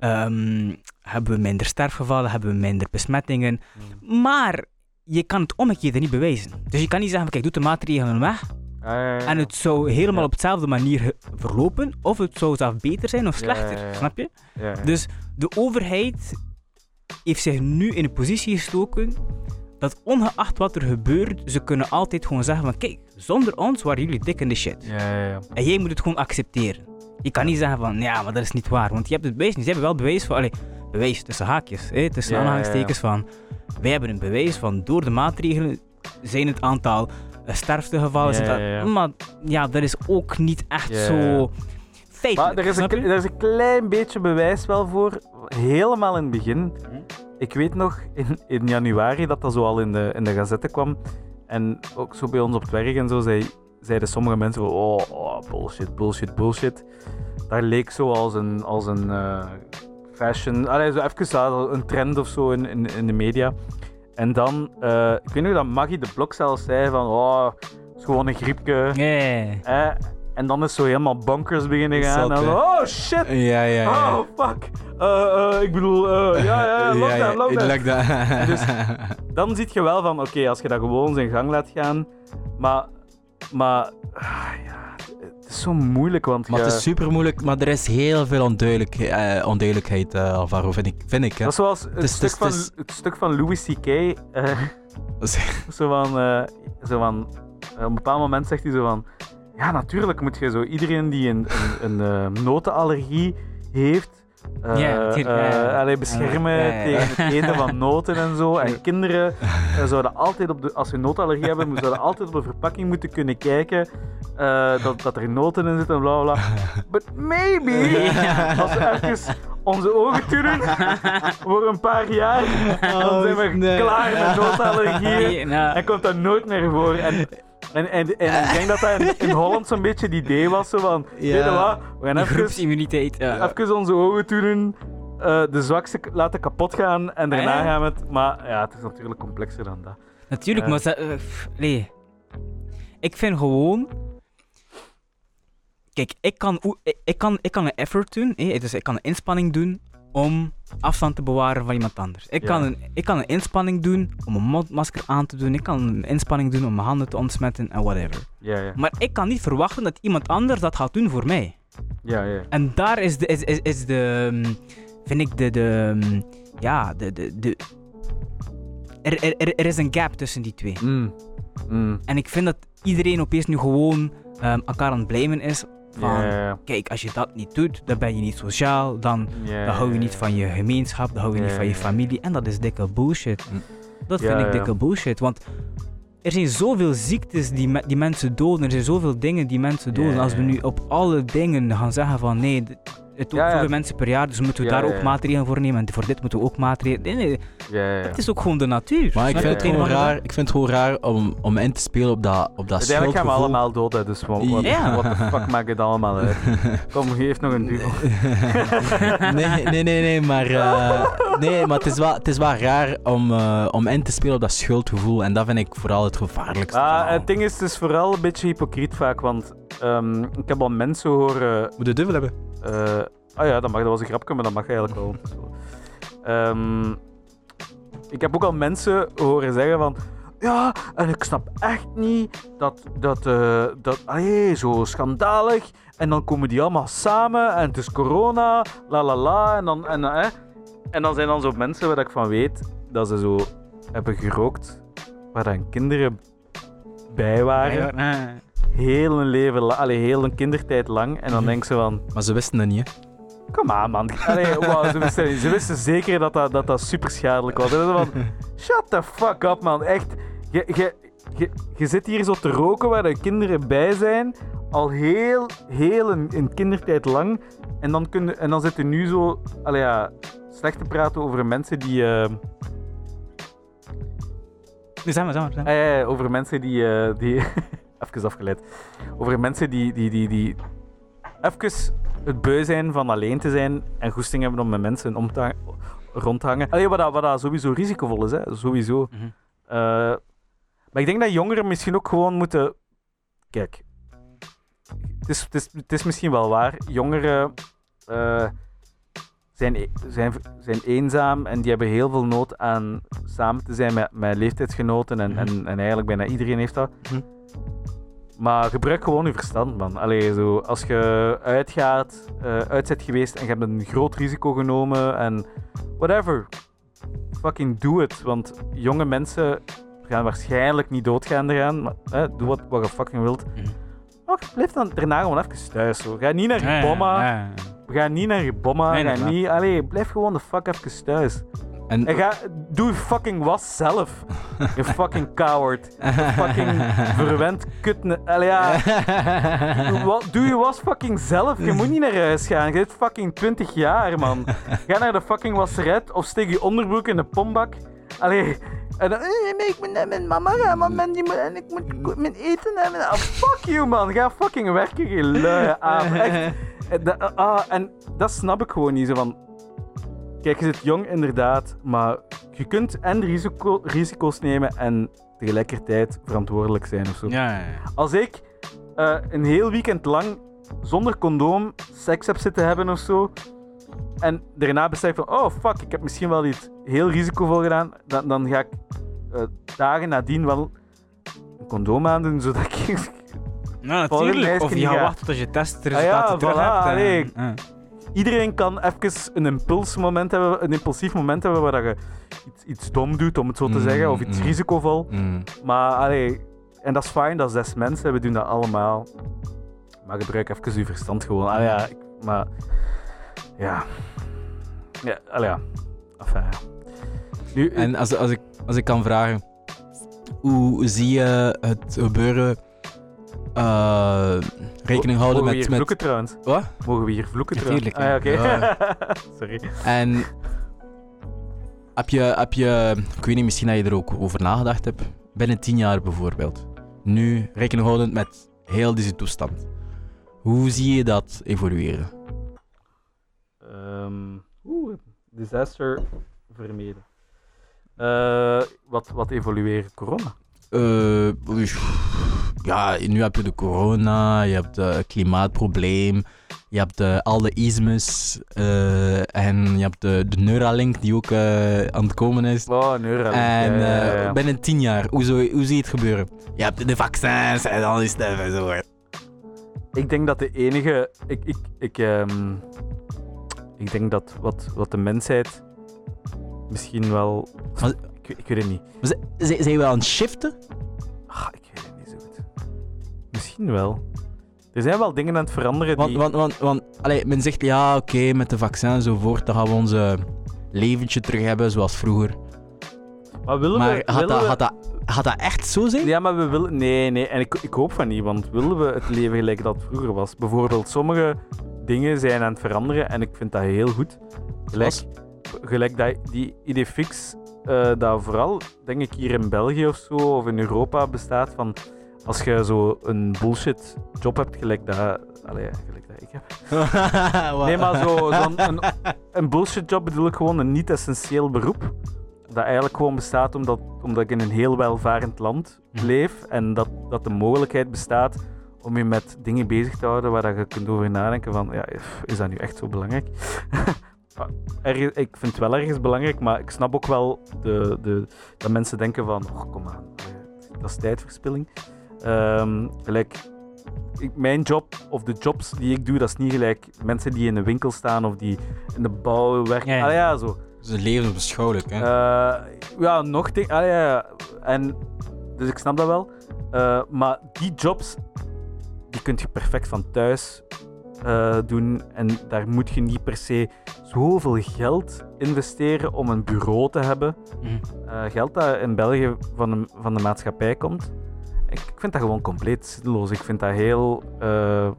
ehm, hebben we minder sterfgevallen, hebben we minder besmettingen. Maar je kan het omgekeerde niet bewijzen. Dus je kan niet zeggen, kijk, doe de maatregelen weg Ja, ja, ja. en het zou helemaal op dezelfde manier verlopen, of het zou zelf beter zijn of slechter, snap je? Dus de overheid heeft zich nu in een positie gestoken dat ongeacht wat er gebeurt, ze kunnen altijd gewoon zeggen van kijk, zonder ons waren jullie dik in de shit. Ja, ja, ja. En jij moet het gewoon accepteren. Je kan niet zeggen van ja, maar dat is niet waar, want je hebt het bewijs niet. Ze hebben wel bewijs van, allee, bewijs tussen haakjes, hè, tussen Ja, ja, ja. aanhalingstekens van wij hebben een bewijs van door de maatregelen zijn het aantal eh, sterftegevallen. Maar ja, dat is ook niet echt zo feitelijk. Maar er is, een, er is een klein beetje bewijs wel voor. Helemaal in het begin. Mhm. Ik weet nog in, in januari dat dat zo al in de, in de gazette kwam. En ook zo bij ons op het werk en zo zei, zeiden sommige mensen oh, oh, bullshit, bullshit, bullshit. Dat leek zo als een, als een eh, fashion, allee, zo even een trend of zo in, in, in de media. En dan, eh, ik weet nog dat Maggie de Blok zelfs zei van oh, het is gewoon een griepje. Eh, en dan is zo helemaal bonkers beginnen gaan. En oh shit! Ja, ja, ja. Oh fuck! Eh, eh, ik bedoel, ja, ja, lockdown, lockdown. lockdown. Dus- Dan zie je wel van, oké, als je dat gewoon zijn gang laat gaan. Maar, maar ah, ja, het is zo moeilijk, want Maar het is super moeilijk, maar er is heel veel onduidelijk, eh, onduidelijkheid, eh, Alvaro, vind ik. Vind ik hè. dat is zoals het, is- stuk, het van, is- het stuk van Louis C.K. eh, (laughs) zo van, eh, zo van op een bepaald moment zegt hij zo van, ja, natuurlijk moet je zo iedereen die een, een, een notenallergie heeft, eh, Ja, tuurlijk, ja, ja. allee, beschermen tegen het eten van noten en zo. En kinderen (laughs) eh, zouden altijd op de, als ze notenallergie hebben, zouden altijd op de verpakking moeten kunnen kijken dat, dat er noten in zitten en bla bla. (laughs) But maybe, (laughs) als we even onze ogen toeren voor een paar jaar, dan zijn we Oh, nee. klaar met notenallergieën. Nee, nou, En komt dat nooit meer voor. En, en, en, en ik denk dat dat in, in Holland zo'n beetje het idee was. Zo van, Ja. weet je wat, we gaan even, groepsimmuniteit. Ja. even onze ogen toenen, eh, de zwakste laten kapot gaan en daarna Ah, ja. gaan we het... Maar ja, het is natuurlijk complexer dan dat. Natuurlijk, maar... ze- eh, pff, nee. Ik vind gewoon... Kijk, ik kan, ik, ik kan, ik kan een effort doen, hè, dus ik kan een inspanning doen om afstand te bewaren van iemand anders. Ik, Ja. kan, een, ik kan een inspanning doen om een mondmasker aan te doen, ik kan een inspanning doen om mijn handen te ontsmetten en whatever. Ja, ja. Maar ik kan niet verwachten dat iemand anders dat gaat doen voor mij. Ja, ja. En daar is de, is, is, is de mm, vind ik de, de mm, ja, de, de, de er, er, er, er is een gap tussen die twee. Mm. Mm. En ik vind dat iedereen opeens nu gewoon ehm, elkaar aan het blamen is. Van, kijk, als je dat niet doet, dan ben je niet sociaal, dan, dan hou je niet van je gemeenschap, dan hou je niet van je familie. En dat is dikke bullshit. Mm. Dat vind ik dikke bullshit, want er zijn zoveel ziektes die, me- die mensen doden, er zijn zoveel dingen die mensen doden. Als we nu op alle dingen gaan zeggen van nee, het Ja, ja. zoveel mensen per jaar, dus moeten we Ja, daar ja, ook ja. maatregelen voor nemen. En voor dit moeten we ook maatregelen. Nee, nee, Ja, ja, ja. het is ook gewoon de natuur. Maar ik vind het gewoon raar, ik vind het gewoon raar om, om in te spelen op dat, op dat Uiteindelijk gaan we allemaal dood, hè, dus wat, wat, de fuck maakt het allemaal uit? (laughs) Kom, geef nog een duo. (laughs) nee, nee, nee, nee, maar, eh, nee, maar het, is wel, het is wel raar om, eh, om in te spelen op dat schuldgevoel. En dat vind ik vooral het gevaarlijkste. Ah, het ding is, het is vooral een beetje hypocriet vaak, want ehm, ik heb al mensen horen... Moet de duivel hebben. Eh ah ja, dat, mag, dat was een grapje, maar dat mag eigenlijk wel. Ehm, ik heb ook al mensen horen zeggen van... Ja, en ik snap echt niet dat... dat, eh dat allee, zo schandalig. En dan komen die allemaal samen en het is corona, la la la. En dan, en, eh, en dan zijn dan zo mensen waar ik van weet dat ze zo hebben gerookt, waar dan kinderen bij waren. Heel een leven allee, heel een kindertijd lang. En dan Mhm. denken ze van... Maar ze wisten het niet, hè. Kom aan, man. (laughs) Allee, wow, ze, wisten, ze wisten zeker dat dat, dat, dat super schadelijk was. En dan van, (laughs) shut the fuck up, man. Echt. Je, je, je, je zit hier zo te roken waar de kinderen bij zijn. Al heel, heel een, een kindertijd lang. En dan, kun je, en dan zit je nu zo allee, ja, slecht te praten over mensen die... eh, Nee, zeg maar, zeg maar, zeg over mensen die. eh, die (laughs) even afgeleid. Over mensen die, die, die, die. Even het beu zijn van alleen te zijn en goesting hebben om met mensen om te rond te hangen. Allee, wat, dat, wat dat sowieso risicovol is, hè? sowieso. Mhm. Eh, maar ik denk dat jongeren misschien ook gewoon moeten. Kijk, het is, het is, het is misschien wel waar. Jongeren eh, zijn, e- zijn, zijn eenzaam en die hebben heel veel nood aan samen te zijn met, met leeftijdsgenoten. En, en, en eigenlijk bijna iedereen heeft dat. Mhm. Maar gebruik gewoon je verstand, man. Allee, zo, als je uitgaat, eh uit bent geweest en je hebt een groot risico genomen en whatever, fucking do it. Want jonge mensen gaan waarschijnlijk niet doodgaan eraan. Maar doe wat, wat je fucking wilt. Mhm. Maar blijf dan daarna gewoon even thuis. Zo. Ga niet naar je bomma. Ga niet naar je bomma. Nee, ga niet, allee, blijf gewoon de fuck even thuis. En, En ga, doe je fucking was zelf. Je (laughs) fucking coward. Je fucking verwend kut. Allee, ja. (laughs) Doe je was fucking zelf. Je moet niet naar huis gaan. Je bent fucking 20 jaar, man. Ga naar de fucking wasseret of steek je onderbroek in de pombak. Allee. En dan, eh, nee, ik moet naar mijn mama gaan, man. Die moet, en ik moet mijn eten hebben. Ah, fuck you, man. Ga fucking werken, je luie aap. Echt. En dat, ah, en dat snap ik gewoon niet. Zo van, kijk, je zit jong inderdaad, maar je kunt en risico, risico's nemen en tegelijkertijd verantwoordelijk zijn of zo. Ja, ja, ja. Als ik eh, een heel weekend lang zonder condoom seks heb zitten hebben of zo, en daarna besef van, oh fuck, ik heb misschien wel iets heel risicovol gedaan, dan, dan ga ik eh, dagen nadien wel een condoom aandoen, zodat ik... Volgende natuurlijk. Of je niet gaat wachten tot je Ah testresultaten ja, terug voilà, hebt. en- ja. Iedereen kan even een impulsmoment hebben, een impulsief moment hebben waar dat je iets, iets dom doet, om het zo te Mm, zeggen, of iets mm. risicovol. Mm. Maar allee, en dat is fijn, dat is zes mensen, we doen dat allemaal. Maar gebruik even je verstand gewoon. Allee, ja, ik- maar ja. Ja, allee, ja. Enfin, ja. Nu, En als, als, ik, als ik kan vragen, hoe zie je het gebeuren eh, rekening houden mogen we met... hier met vloeken trouwens? Wat? Mogen we hier vloeken trouwens? Natuurlijk, Ah, oké. (laughs) Sorry. En heb je, heb je, ik weet niet, misschien dat je er ook over nagedacht hebt, binnen tien jaar bijvoorbeeld, nu rekening houdend met heel deze toestand, hoe zie je dat evolueren? Ehm, Oeh, disaster vermeden. Eh, wat, wat evolueren? Corona? Eh, ja, nu heb je de corona, je hebt het klimaatprobleem, je hebt eh, al de ismes eh, en je hebt de, de Neuralink die ook aan het komen is. Oh, Neuralink. En ja, ja, ja. binnen tien jaar, hoe, zo, hoe zie je het gebeuren? Je hebt de vaccins en dan is het even zo. Ik denk dat de enige. Ik, ik, ik, ehm, ik denk dat wat, wat de mensheid misschien wel. Maar- ik, ik weet het niet. Z- Zijn we aan het shiften? Ah, ik weet het niet zo goed. Misschien wel. Er zijn wel dingen aan het veranderen Want, die. want, want, want men zegt ja, oké, met de vaccin enzovoort, dan gaan we onze leventje terug hebben zoals vroeger. maar willen Maar we. gaat willen dat, we- gaat, dat, gaat dat echt zo zijn? Ja, maar we willen. Nee, nee. En ik, ik hoop van niet, want willen we het leven gelijk dat het vroeger was? Bijvoorbeeld, sommige dingen zijn aan het veranderen en ik vind dat heel goed. Gelijk? Gelijk dat, die Idefix, eh dat vooral, denk ik, hier in België of zo, of in Europa bestaat van als je zo een bullshit job hebt, gelijk dat, allee, gelijk dat ik heb. (laughs) Nee, maar zo, zo'n een, een bullshit job bedoel ik gewoon een niet-essentieel beroep. Dat eigenlijk gewoon bestaat omdat, omdat ik in een heel welvarend land Mhm. leef en dat, dat de mogelijkheid bestaat om je met dingen bezig te houden waar je kunt over nadenken van, ja, is dat nu echt zo belangrijk? (laughs) Ergens- ik vind het wel ergens belangrijk, maar ik snap ook wel de, de, dat mensen denken van, oh, kom aan, dat is tijdverspilling. Ehm, gelijk, ik, mijn job of de jobs die ik doe, dat is niet gelijk mensen die in de winkel staan of die in de bouw werken. Ja, ja. Ah, ja, zo. Ze leven beschouwelijk, hè. Eh, ja, nog. Ah, ja, ja. En, dus ik snap dat wel. Eh, maar die jobs, die kun je perfect van thuis eh, doen. En daar moet je niet per se zoveel geld investeren om een bureau te hebben. Mhm. Eh, geld dat in België van de, van de maatschappij komt. Ik, ik vind dat gewoon compleet zinloos. Ik vind dat heel eh,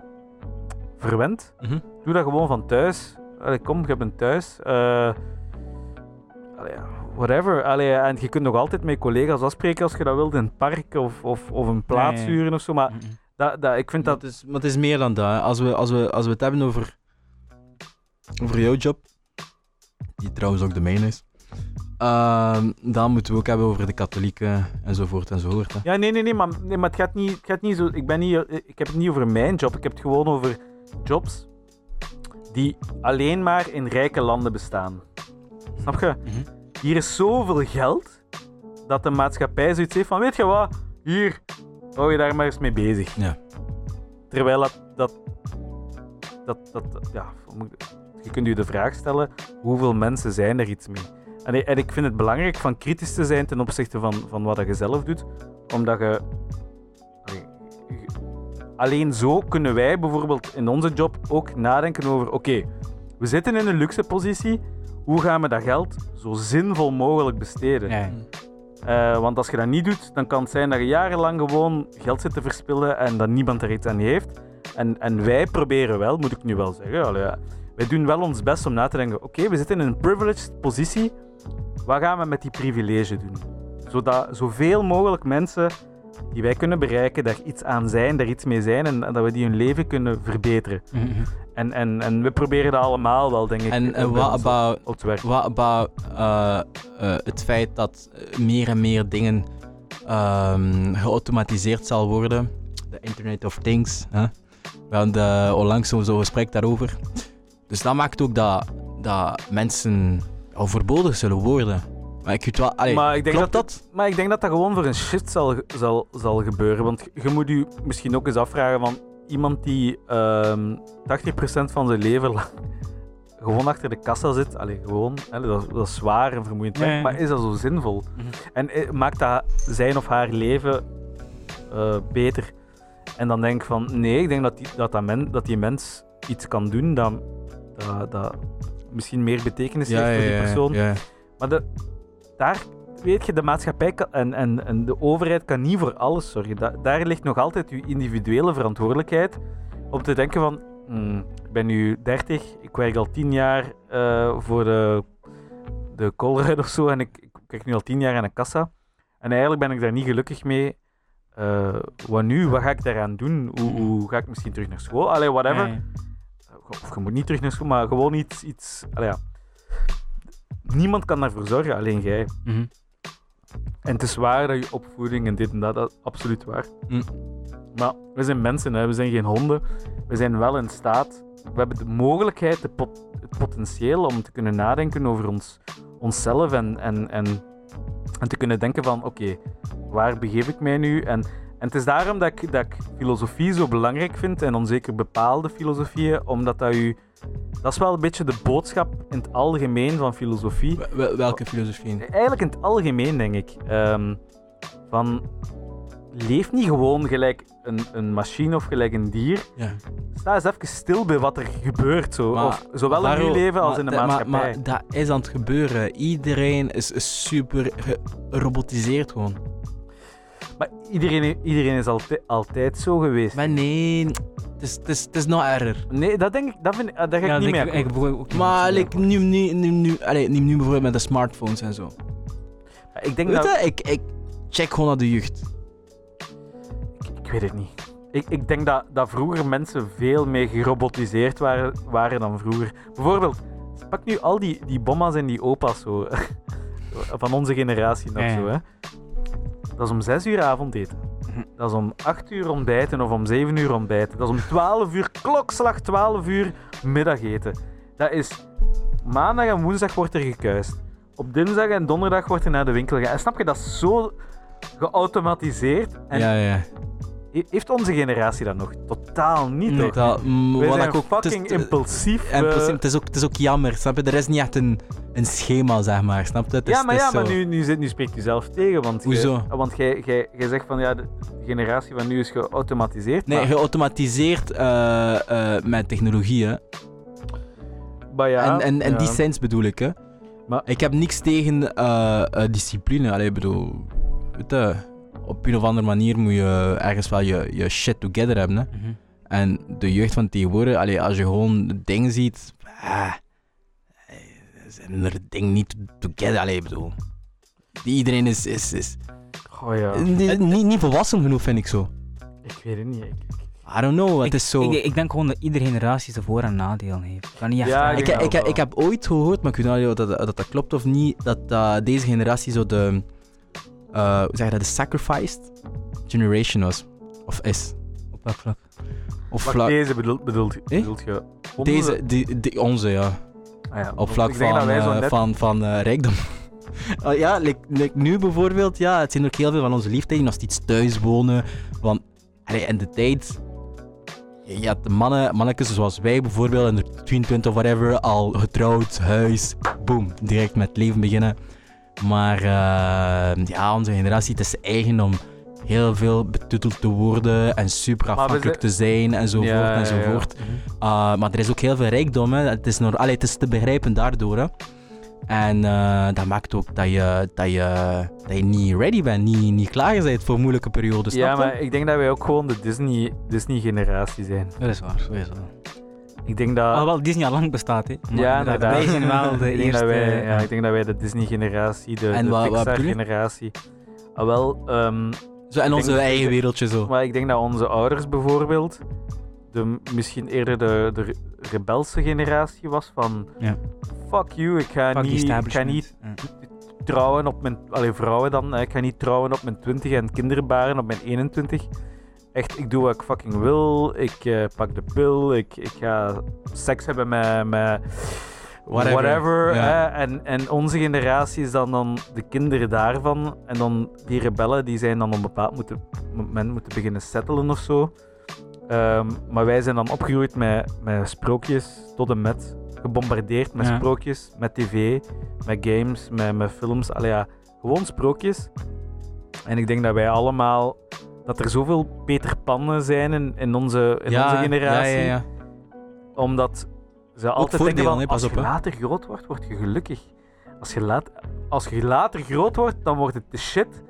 verwend. Mhm. Doe dat gewoon van thuis. Allee, kom, je bent thuis. Eh, allee, ja, whatever. Allee, en je kunt nog altijd met collega's afspreken als je dat wilt in het park of, of, of een plaats ja. huren of zo. Maar Mhm. Dat, dat, ik vind Maar dat... het, is, maar het is meer dan dat. hè. Als we, als we, als we het hebben over, over jouw job, die trouwens ook de mijne is, ehm, dan moeten we ook hebben over de katholieken enzovoort enzovoort. Hè. Ja, nee, nee, nee, maar, nee, maar het, gaat niet, het gaat niet zo... Ik, ben niet, ik heb het niet over mijn job. Ik heb het gewoon over jobs die alleen maar in rijke landen bestaan. Snap je? Mhm. Hier is zoveel geld dat de maatschappij zoiets heeft van, weet je wat, hier, hou je daar maar eens mee bezig. Ja. Terwijl dat, dat, dat, ja, je kunt je de vraag stellen, hoeveel mensen zijn er iets mee? En, ik- en ik vind het belangrijk van kritisch te zijn ten opzichte van, van wat je zelf doet, omdat je, allee, je- alleen zo kunnen wij bijvoorbeeld in onze job ook nadenken over, oké, we zitten in een luxe positie, hoe gaan we dat geld zo zinvol mogelijk besteden? Ja, Eh, want als je dat niet doet, dan kan het zijn dat je jarenlang gewoon geld zit te verspillen en dat niemand er iets aan heeft. En, en wij proberen wel, moet ik nu wel zeggen, ja, wij doen wel ons best om na te denken, oké, we zitten in een privileged positie, wat gaan we met die privilege doen? Zodat zoveel mogelijk mensen die wij kunnen bereiken, daar iets aan zijn, daar iets mee zijn en, dat we die hun leven kunnen verbeteren. Mhm. En, en, en we proberen dat allemaal wel, denk ik. En en what about, what about eh, eh, het feit dat meer en meer dingen ehm, geautomatiseerd zal worden? De Internet of Things. Hè? We hadden eh, onlangs zo'n zo'n gesprek daarover. Dus dat maakt ook dat, dat mensen overbodig zullen worden. Maar ik weet wel, allee, Maar ik denk klopt dat- dat? Maar ik denk dat dat gewoon voor een shift zal, zal, zal gebeuren. Want je moet je misschien ook eens afvragen van iemand die ehm 80% van zijn leven lang gewoon achter de kassa zit. Allee, gewoon. Hè, dat, is- dat is zwaar en vermoeiend werk. Ja, ja. Maar is dat zo zinvol? Mhm. En eh, maakt dat zijn of haar leven eh, beter? En dan denk ik van, nee, ik denk dat die, dat, dat, men, dat die mens iets kan doen dat, dat, dat misschien meer betekenis heeft voor die persoon. ja. Maar de, daar weet je, de maatschappij kan- en, en, en de overheid kan niet voor alles zorgen. Da- daar ligt nog altijd je individuele verantwoordelijkheid om te denken van, hmm, ik ben nu 30, ik werk al 10 jaar eh, voor de, de Colruyt of zo en ik, ik werk nu al 10 jaar aan een kassa. En eigenlijk ben ik daar niet gelukkig mee. Eh, wat nu? Wat ga ik daaraan doen? Hoe, hoe ga ik misschien terug naar school? Allee, whatever. Ja. Of je moet niet terug naar school, maar gewoon iets. iets allee, ja. Niemand kan daarvoor zorgen, alleen jij. Mhm. En het is waar dat je opvoeding en dit en dat, dat is absoluut waar. Hm. Maar we zijn mensen, hè. we zijn geen honden. We zijn wel in staat, we hebben de mogelijkheid, de pot- het potentieel om te kunnen nadenken over ons, onszelf en, en, en, en te kunnen denken van oké, waar begeef ik mij nu? En, en het is daarom dat ik, dat ik filosofie zo belangrijk vind en onzeker bepaalde filosofieën, omdat dat u... Dat is wel een beetje de boodschap in het algemeen van filosofie. Wel- wel- Welke filosofie? Eigenlijk in het algemeen, denk ik. Ehm, van, leef niet gewoon gelijk een, een machine of gelijk een dier. Ja. Sta eens even stil bij wat er gebeurt. Zo. Maar of, zowel in uw leven als maar in de maar- maatschappij. Maar, dat is aan het gebeuren. Iedereen is, is super gerobotiseerd gewoon. Maar iedereen, iedereen is altijd, altijd zo geweest. Maar nee, Het is, het is, het is nog erger. Nee, dat denk ik, dat, vind ik, ah, daar ga ik Ja, niet ik- mee ik- ik Maar like, nu, nu, nu, nu, allee, nu, bijvoorbeeld met de smartphones en zo. Ik denk Weet dat... ik, ik check gewoon naar de jeugd. Ik weet het niet. Ik, ik denk dat, dat vroeger mensen veel meer gerobotiseerd waren, waren dan vroeger. Bijvoorbeeld, pak nu al die, die bomma's en die opa's zo, (laughs) van onze generatie nog Ja, ja. zo. Hè. Dat is om 6 uur avondeten. Dat is om 8 uur ontbijten of om 7 uur ontbijten. Dat is om 12 uur, klokslag 12 uur middageten. Dat is maandag en woensdag wordt er gekuist. Op dinsdag en donderdag wordt er naar de winkel gegaan. En snap je, dat zo geautomatiseerd. Ja, ja. He- Heeft onze generatie dat nog? Totaal niet, Nee. mm, Wij wat zijn ook, het fucking impulsief. en precies, het, is ook, het is ook jammer, snap je? Er is niet echt een, een schema, zeg maar, snap je? Het is, ja, maar, het ja, maar nu, nu, zit, nu spreekt u zelf tegen. Want Hoezo? want jij, jij, jij zegt van ja, de generatie van nu is geautomatiseerd. Nee, maar, geautomatiseerd eh, eh, met technologie, hè. maar ja, en en, en ja. die sens bedoel ik, hè. Maar- Ik heb niks tegen discipline. Allee, ik bedoel, je, op een of andere manier moet je ergens wel je, je shit together hebben, hè. Mhm. En de jeugd van tegenwoordig, allee, als je gewoon dingen ziet, ah, eh, zijn er dingen niet together. Allee, ik bedoel, die- iedereen is, is, is Oh ja, niet, niet, niet volwassen genoeg, vind ik zo. ik weet het niet. Ik, I don't know, het Ik- is zo... Ik, ik denk gewoon dat iedere generatie zijn voor- en nadelen heeft. Ik kan niet echt Ja, Ik, ik, ik, heb ooit gehoord, maar ik weet niet of dat, dat, dat klopt of niet, dat eh, deze generatie zo de, eh, hoe zeg je dat, de sacrificed generation was. Of is. Op welk vlak? Of Wacht, vlak, deze bedoelt, bedoelt, Eh? bedoelt je? onze- deze, die, die, onze, ja. Ah ja, Op vlak van, eh, net- van, van eh, rijkdom. Ah, (laughs) ja, like, like nu bijvoorbeeld, ja, het zijn ook heel veel van onze leeftijd die nog steeds thuis wonen. Want allee, in de tijd, je had de mannen, mannetjes zoals wij bijvoorbeeld, in de 22 of whatever, al getrouwd, huis, boom, direct met leven beginnen. Maar eh, ja, onze generatie, het is eigen om heel veel betuteld te worden en super afhankelijk zijn- te zijn enzovoort Ja, ja, ja. enzovoort. Uh, maar er is ook heel veel rijkdom. Hè. Het, is nog, allee, het is te begrijpen daardoor. Hè. En eh, dat maakt ook dat je, dat, je, dat je niet ready bent, niet, niet klaar bent voor moeilijke periodes. Ja, maar ik denk dat wij ook gewoon de Disney- Disney-generatie zijn. Dat is waar, dat is waar. Ik denk dat... Alhoewel Disney al lang bestaat, hè. Maar ja, inderdaad, Wij zijn wel (laughs) de ik eerste... Wij, ja, ik denk dat wij de Disney-generatie, de, En? Pixar-generatie... Ah, wel, ehm, Zo ik onze denk- eigen wereldje zo. maar ik denk dat onze ouders bijvoorbeeld de, misschien eerder de, de re- rebelse generatie was van... Ja. Fuck you, ik ga, Fuck niet, ik ga niet Ja. trouwen op mijn... Allee, vrouwen dan. Ik ga niet trouwen op mijn 20 en kinderen baren op mijn 21. Echt, ik doe wat ik fucking wil. Ik eh, pak de pil. Ik, ik ga seks hebben met... met Whatever. whatever. Ja. hè. En, en onze generatie is dan, dan de kinderen daarvan. En dan die rebellen, die zijn dan op een bepaald moeten, moment moeten beginnen settelen of zo. Ehm, maar wij zijn dan opgegroeid met, met sprookjes tot en met. Gebombardeerd met Ja. sprookjes, met tv, met games, met, met films. Allee, ja, gewoon sprookjes. En ik denk dat wij allemaal... Dat er zoveel Peter Pannen zijn in, in, onze, in onze generatie. Ja. Omdat ze altijd denken van, als op, je later groot wordt, word je gelukkig. Als je, laat, als je later groot wordt, dan wordt het de shit.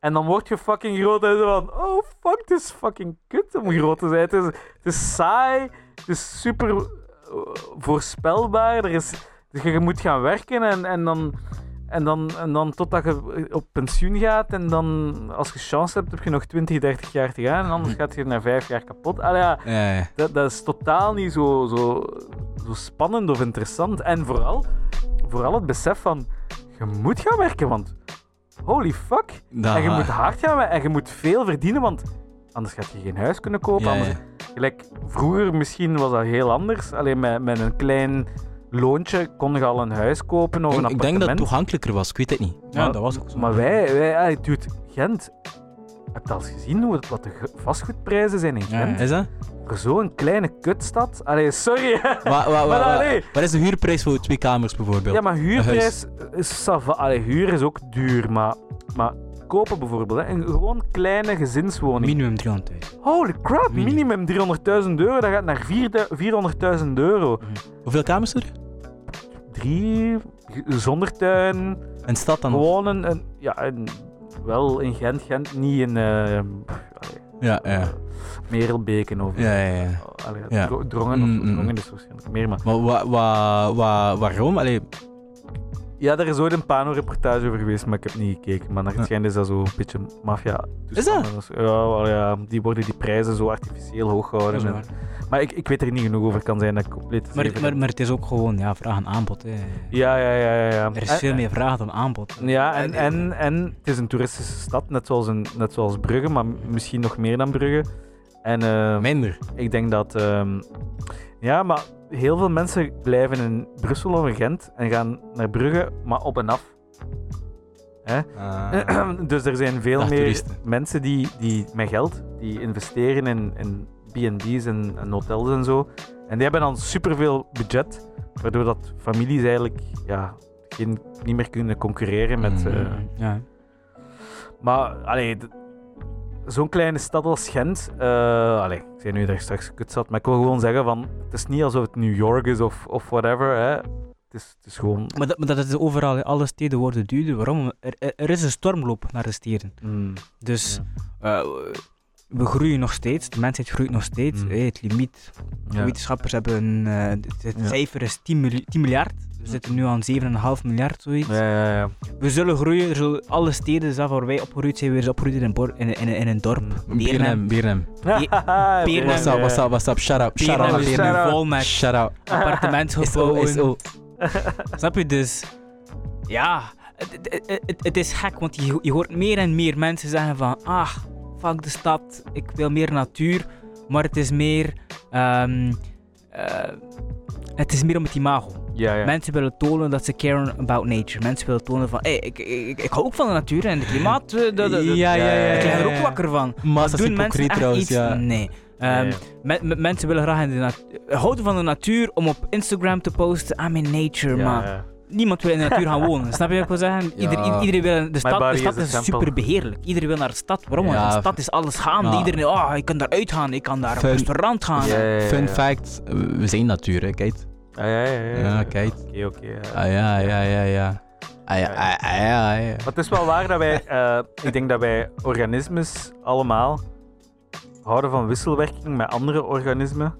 En dan word je fucking groot en van, oh fuck, het is fucking kut om groot te zijn. Het is, het is saai, het is super eh, voorspelbaar. Er is, dus je moet gaan werken en, en dan... En dan, en dan totdat je op pensioen gaat en dan, als je chance hebt, heb je nog 20, 30 jaar te gaan. En anders gaat je na vijf jaar kapot. Allee, ja, Ja, ja. dat, dat is totaal niet zo, zo, zo spannend of interessant. En vooral, vooral het besef van, je moet gaan werken, want holy fuck. Dat- En je moet hard gaan werken en je moet veel verdienen, want anders gaat je geen huis kunnen kopen. Anders. Gelijk, vroeger misschien was dat heel anders. Alleen met, met een klein loontje kon je al een huis kopen of een Ik, ik denk appartement. dat het toegankelijker was, ik weet het niet. Ja, Maar- dat was ook zo. Maar wij, wij ah, dude, Gent, heb je al eens gezien hoe, wat de vastgoedprijzen zijn in Ja, Gent? Is dat? Voor zo'n kleine kutstad? Allee, sorry. (laughs) Maar allee. Wat is de huurprijs voor twee kamers bijvoorbeeld? Ja, maar huurprijs is. Allee, huur is ook duur, maar, maar kopen bijvoorbeeld, hè, een gewoon kleine gezinswoning. Minimum 300.000. Holy crap, Minimum. minimum 300.000 euro, dat gaat naar 400.000 euro. Hoeveel kamers er? Drie, zonder tuin, En stad dan? gewoon een, een- ja, een, wel in Gent, Gent, niet in, allee, Ja, ja. Merelbeken of Ja, ja, ja. Allee, Ja. drongen of Mm, mm, drongen mm. is waarschijnlijk meer, maar... Maar wa, wa, wa, waarom? Allee, Ja, daar is ooit een Pano-reportage over geweest, maar ik heb niet gekeken. Maar naar het schijnt is dat zo een beetje maffia Is dat? Ja, wel, ja, die worden die prijzen zo artificieel hoog gehouden. en- maar ik, ik weet er niet genoeg over. kan zijn dat ik compleet Maar, maar, maar het is ook gewoon ja, vraag en aanbod. Hè. Ja, ja, ja, ja. ja. Er is En- veel meer vraag dan aanbod. Ja, en, en, en het is een toeristische stad, net zoals, een, net zoals Brugge, maar misschien nog meer dan Brugge. En eh, minder. ik denk dat... ehm, ja, maar heel veel mensen blijven in Brussel of in Gent en gaan naar Brugge, maar op en af. Hè? (clears throat) dus er zijn veel meer mensen die, die met geld, die investeren in, in B&B's en, en hotels en zo. En die hebben dan superveel budget, waardoor dat families eigenlijk ja, geen, niet meer kunnen concurreren met... Mm. eh, ja. maar allee, d- zo'n kleine stad als Gent, eh allee, ik zei nu dat ik straks kut zat, maar ik wil gewoon zeggen van, het is niet alsof het New York is of, of whatever, hè. Het is, het is gewoon... Maar, dat, maar dat is overal. Alle steden worden duurder. Waarom? Er, er, is een stormloop naar de steden. mm, Dus eh, we groeien nog steeds. De mensheid groeit nog steeds. Mm. hè. Het limiet. ja. Wetenschappers hebben... eh, het het Ja. cijfer is 10, mil- 10 miljard. We zitten nu aan 7,5 miljard, zoiets. Ja, ja, ja. We zullen groeien. Er zullen alle steden zelf waar wij opgegroeid zijn, weer eens opgegroeid in een, bor- in, in, in een dorp. Biernem, Biernem. Beren- What's up, what's up, what's up? Shut up, shut up, is shout nu Biernem. out. vol met appartementsgebouwen. (laughs) (laughs) Snap je dus? Ja, het, het, het, het is gek, want je, je hoort meer en meer mensen zeggen van, ah, fuck de stad, ik wil meer natuur, maar het is meer, ehm, eh, het is meer om het imago. Ja, ja. Mensen willen tonen dat ze care about nature. Mensen willen tonen van, hey, ik, ik, ik hou ook van de natuur en het klimaat, eh, dat, dat, dat- Ja, ja, ja. ik lig er ja, ook wakker van. Massa Doen mensen echt trouwens, iets? ja. Nee. Ja, Ehm, ja. me- me- mensen willen graag in de natuur, houden van de natuur om op Instagram te posten, I'm in nature, Ja, maar niemand wil in de natuur gaan wonen. Snap je wat ik wil zeggen? (laughs) Ieder, Ja. i- iedereen wil, de stad, de is stad is, temple. super beheerlijk. Iedereen wil naar de stad. Waarom? Want de stad is alles gaande. ja. Iedereen, oh, ik kan daar uitgaan, ik kan daar op Fun- restaurant gaan. Fun fact, we zijn natuur, hè, kijk. Ah, ja, ja, ja. Ja, kijk. Oké, oké. Ah ja, ja, ja, ja. Ah ja, ah, ah, ja, ja. Maar het is wel waar dat wij, (laughs) eh, ik denk dat wij organismes allemaal houden van wisselwerking met andere organismen.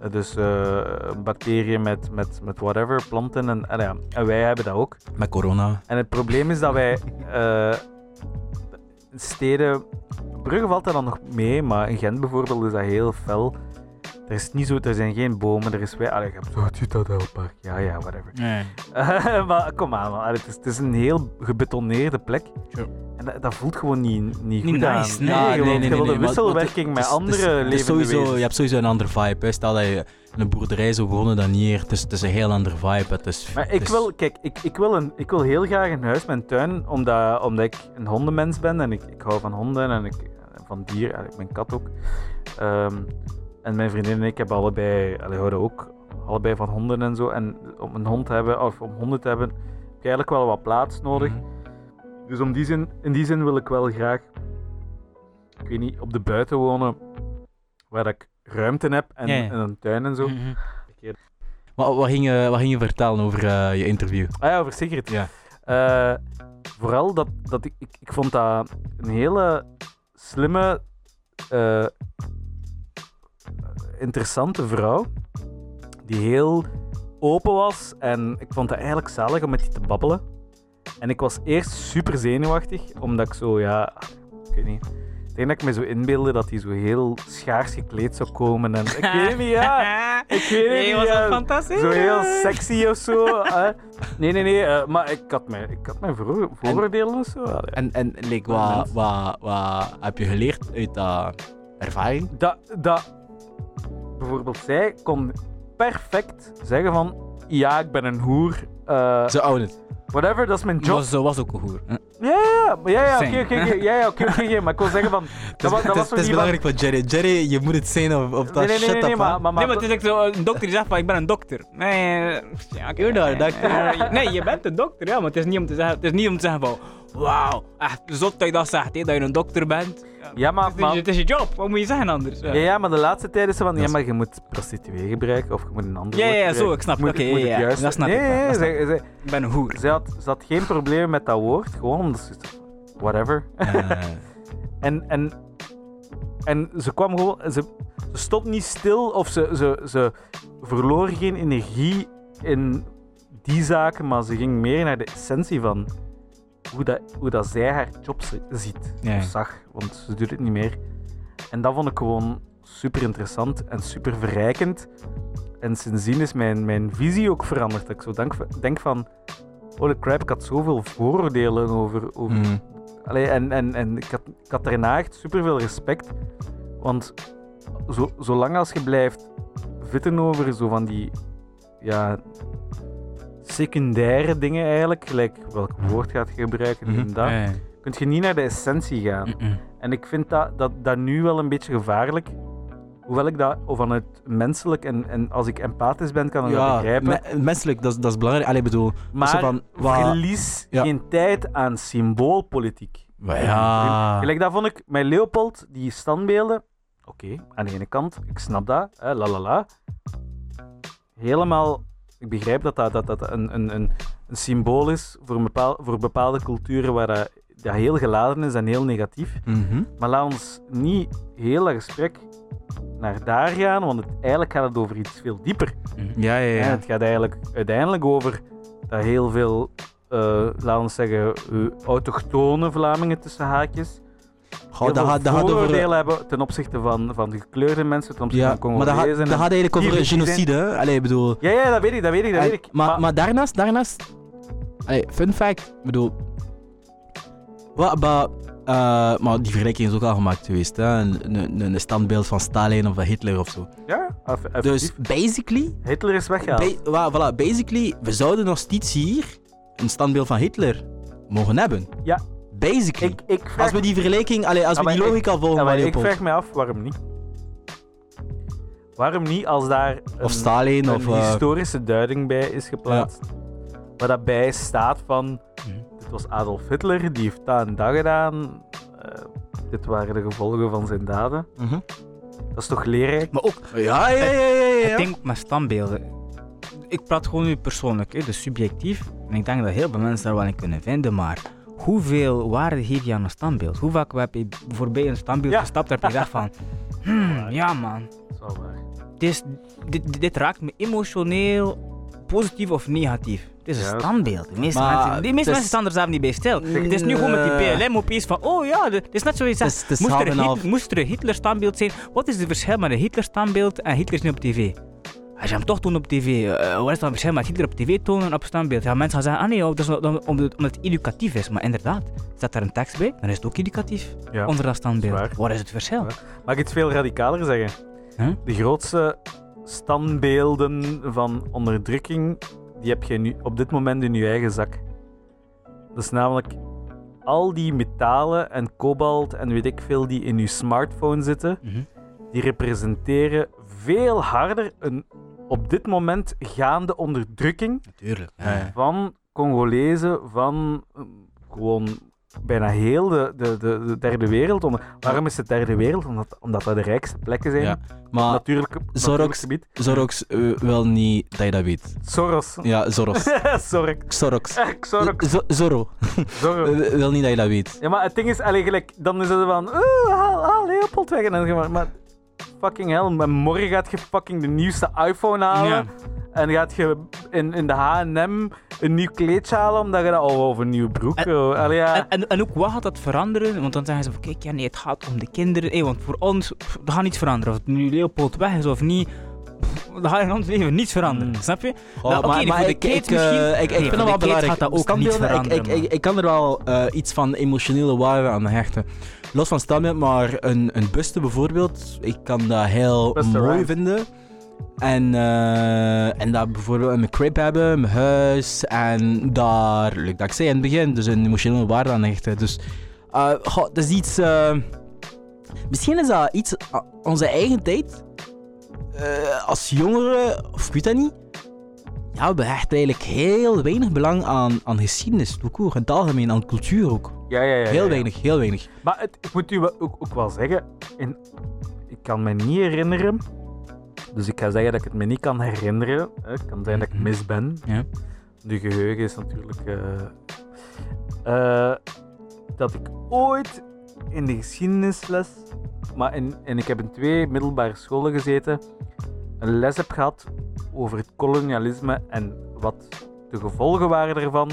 Eh, dus eh, bacteriën met, met, met whatever, planten en, en, ja, en wij hebben dat ook. Met corona. En het probleem is dat wij steden. Brugge valt dat dan nog mee, maar in Gent bijvoorbeeld is dat heel fel. Er, is niet zo, er zijn geen bomen, er is wij. Allee, je hebt zo het Citadelpark. Ja, ja, whatever. Nee. (laughs) maar kom aan, man. Allee, het, is, het is een heel gebetoneerde plek. Sure. En dat, dat voelt gewoon niet, niet, goed nice, aan. nee. Ja, de maar- maar wisselwerking met andere het levende sowieso. Je hebt sowieso een andere vibe. Hè. Stel dat je in een boerderij zou wonen dan hier. Het is, het is een heel andere vibe. Het is, Maar ik wil, kijk, ik, ik, wil een, ik wil heel graag een huis met een tuin, omdat, omdat ik een hondenmens ben en ik, ik hou van honden en ik, van dieren, en mijn kat ook. Ehm, en mijn vriendin en ik hebben allebei, allee, houden ook allebei van honden en zo. En om een hond te hebben, of om honden te hebben, heb je eigenlijk wel wat plaats nodig. Mhm. Dus om die zin, in die zin wil ik wel graag, ik weet niet, op de buiten wonen, waar ik ruimte heb en, Ja, ja. en een tuin en zo. Mhm. Wat, wat, ging je, wat ging je vertellen over eh, je interview? Ah ja, over Sigrid. Ja. Eh, vooral dat, dat ik, ik, ik vond dat een hele slimme, eh, interessante vrouw. Die heel open was. En ik vond het eigenlijk zalig om met die te babbelen. En ik was eerst super zenuwachtig, omdat ik zo, ja, ik weet niet. Ik denk dat ik me zo inbeelde dat hij zo heel schaars gekleed zou komen. En ik weet niet, ja. (laughs) Ik weet Nee, niet. was dat ja. fantastisch? Zo heel sexy of zo. Nee, nee, nee. eh, maar ik had mijn, ik had mijn voor, vooroordelen of zo. En, en like, wat, wat, wat heb je geleerd uit dat ervaring? Dat, dat bijvoorbeeld zij kon perfect zeggen van ja, ik ben een hoer. eh, Ze own it. whatever, dat is mijn job. Was, ze was ook een hoer. Ja, ja, maar ja, ja, oké, Zijn. oké, oké, ja, ja, oké, oké, oké, maar ik wil zeggen van, (laughs) dat, was, dat was het is, zo het is niet van- belangrijk voor Jerry. Jerry, je moet het zijn of, of dat Nee, nee, nee, nee, nee, up, maar, maar, nee, maar het is echt zo, een dokter die zegt van, ik ben een dokter. Nee, eh, ja, oké. You're not a doctor. Eh, nee, je bent een dokter, ja, maar het is niet om te zeggen, het is niet om te zeggen van, wauw, echt zot dat je dat zegt, hè, dat je een dokter bent. Ja, maar, Het is, maar, het is je job, wat moet je zeggen anders? Ja, ja, maar de laatste tijd is ze van, ja, maar je moet prostituee gebruiken of je moet een ander Ja, woord ja, ja, zo, gebruiken. ik snap Moet- het. Oké, moet ja, het ja, juist- dat snap nee, ik wel, nee, dat snap zij- zij- Ik ben een hoer. Ze had, ze had geen probleem met dat woord, gewoon omdat ze whatever. Eh, (laughs) En, en En ze kwam gewoon... Ze, ze stond niet stil of ze, ze, ze verloor geen energie in die zaken, maar ze ging meer naar de essentie van hoe, dat, hoe dat zij haar job zi- ziet. Ja. Of zag, want ze doet het niet meer. En dat vond ik gewoon super interessant en super verrijkend. En sindsdien is mijn, mijn visie ook veranderd. Dat ik zo denk, denk van... Holy crap, ik had zoveel vooroordelen over... over Mm. Allee, en en, en ik, had, ik had daarna echt superveel respect. Want zo, zolang als je blijft vitten over zo van die... Ja, secundaire dingen eigenlijk, gelijk welk woord gaat je gebruiken, Mhm. dat, Ja, ja. kun je niet naar de essentie gaan. En ik vind dat, dat, dat nu wel een beetje gevaarlijk. Hoewel ik dat vanuit menselijk en, en als ik empathisch ben, kan ik dat begrijpen. me- menselijk, dat, is- dat is belangrijk. Allee, bedoel, maar van, verlies geen tijd aan symboolpolitiek. ja. Gelijk dat vond ik met Leopold, die standbeelden. Oké, aan de ene kant, ik snap dat, hè, la la la. Helemaal, ik begrijp dat dat, dat, dat een, een, een, een symbool is voor, een bepaal, voor bepaalde culturen waar dat, dat heel geladen is en heel negatief. Mhm. Maar laat ons niet heel dat gesprek naar daar gaan, want het, eigenlijk gaat het over iets veel dieper. Ja, ja, En ja. het gaat eigenlijk uiteindelijk over dat heel veel, eh laten we zeggen, eh, autochtone Vlamingen tussen haakjes. Heel dat, gaat, dat gaat over... vooroordelen hebben ten opzichte van, van de gekleurde mensen, ten opzichte Ja, van maar dat gaat, dat gaat eigenlijk over genocide, hè? Allee, ik bedoel... Ja, ja, dat weet ik, dat weet ik, dat En- weet ik. maar, maar, daarnaast, daarnaast... Allee, fun fact, bedoel... Wat, maar, eh, maar die vergelijking is ook al gemaakt geweest, hè? Een, een, een standbeeld van Stalin of van Hitler of zo. ja, effectief. Dus basically, Hitler is weggehaald. ba- voilà, basically, we zouden nog steeds hier een standbeeld van Hitler mogen hebben. Ja. Basically. ik, ik vraag, als we die vergelijking, allee, als Ja, we die ik- logica volgen ja, ik vraag me af, waarom niet? Waarom niet als daar een, Of Stalin, een of... eh, historische duiding bij is geplaatst? Waar dat bij staat van, Mhm. dit was Adolf Hitler, die heeft dat en dat gedaan. eh, dit waren de gevolgen van zijn daden. mhm. Dat is toch leerrijk? Maar ook, Ja, ja, ja, ja, ja. ik denk met standbeelden. Ik praat gewoon nu persoonlijk, hè, dus subjectief. En ik denk dat heel veel mensen daar wel in kunnen vinden, maar hoeveel waarde geef je aan een standbeeld? Hoe vaak heb je voorbij een standbeeld Ja. gestapt en heb je gedacht van, (laughs) hmm, ja man, Dat is dit, dit, dit raakt me emotioneel, positief of negatief. Het is Ja. een standbeeld. De meeste, Maar mensen, de meeste het mensen staan er zelf niet bij stil. Het is nu gewoon met die. BLM opeens van, oh ja, het is net zoiets Het het moest er, een moest er een Hitler-standbeeld zijn, wat is het verschil met een Hitler-standbeeld en Hitler is nu op tv? Als je hem toch toont op tv, eh, wat is dan verschil met op tv tonen en op standbeeld? Ja, mensen gaan zeggen, ah nee, oh, dat is om- om- omdat omdat het educatief is. Maar inderdaad, staat daar een tekst bij, dan is het ook educatief Ja. onder dat standbeeld. waar. Wat is het verschil? Mag ik iets veel radicaler zeggen? Huh? De grootste standbeelden van onderdrukking, die heb je nu op dit moment in je eigen zak. Dat is namelijk al die metalen en kobalt en weet ik veel die in je smartphone zitten, Mhm. die representeren veel harder een op dit moment gaande onderdrukking Natuurlijk. van Congolezen, van eh, gewoon bijna heel de, de, de, de derde wereld. Om- waarom is het derde wereld? Omdat, omdat dat de rijkste plekken zijn. Ja, maar Natuurlijk, Zorox- natuurlijk gebied. Zorox eh, wil niet dat je dat weet. Soros. Ja, Zoros. Sorry. Xorox. Xorox. Z- Zorro. Zorro. (laughs) Eh, wil niet dat je dat weet. Ja, maar het ding is, allee, gelijk, dan is het van, oh, haal, haal Leopold weg. En dan zeg maar, maar fucking hell, maar morgen gaat je fucking de nieuwste iPhone halen. Ja. En gaat je in, in de H&M een nieuw kleedje halen, omdat je dat, oh, of een nieuwe broek. En- oh, allee, ja. En, en, en ook wat gaat dat veranderen? Want dan zeggen ze van kijk, ja, nee, het gaat om de kinderen. Hey, want voor ons, pff, dat gaat niets veranderen. Of het nu Leopold weg is of niet, pff, dat gaat in ons leven niets veranderen. Mm. Snap je? Oh, Nou, oké, voor de ik, eh, ik, ik Nee, vind dat wel belangrijk. gaat dat ook niet veranderen, ik, ik, ik kan er wel eh, iets van emotionele waarde aan hechten. Los van standbeeld, maar een, een buste bijvoorbeeld, ik kan dat heel mooi Rhymes. vinden. En, eh, en dat bijvoorbeeld in mijn crib hebben, mijn huis. En daar, like dat ik zei in het begin, dus een emotionele waarde aan hechten. Dus eh, goh, dat is iets... eh, misschien is dat iets... uh, onze eigen tijd. eh, als jongeren, of ik weet dat niet. Ja, we hechten eigenlijk heel weinig belang aan, aan geschiedenis. In het algemeen, aan cultuur ook. ja, ja, ja, Heel ja. weinig, heel weinig. Maar het, ik moet u ook, ook wel zeggen, in, ik kan me niet herinneren, dus ik ga zeggen dat ik het me niet kan herinneren. Het kan zijn dat ik Mhm. mis ben. Ja. De geheugen is natuurlijk... eh, eh, dat ik ooit in de geschiedenisles, maar in, en ik heb in twee middelbare scholen gezeten, een les heb gehad over het kolonialisme en wat de gevolgen waren ervan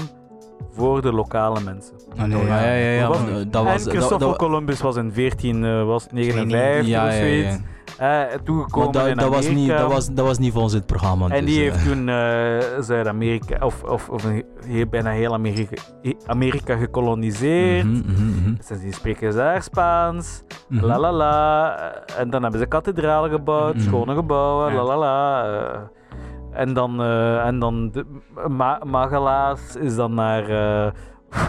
voor de lokale mensen. Ah, nee, ja, ja, ja, ja, Was- maar, eh, dat was... en dat- dat- Columbus was in 1459 ja, of ja, ja, zoiets. Eh, toegekomen dat, in dat, was niet, dat, was, dat was niet volgens het programma. En dus, die eh, heeft toen eh, Zuid-Amerika, of, of, of heel, bijna heel Amerika, Amerika gekoloniseerd. Sindsdien spreken ze daar Spaans. mhm. La la la. En dan hebben ze kathedralen gebouwd, schone gebouwen, Ja. la la la. Eh, En dan, eh, en dan de, Ma is dan naar, eh,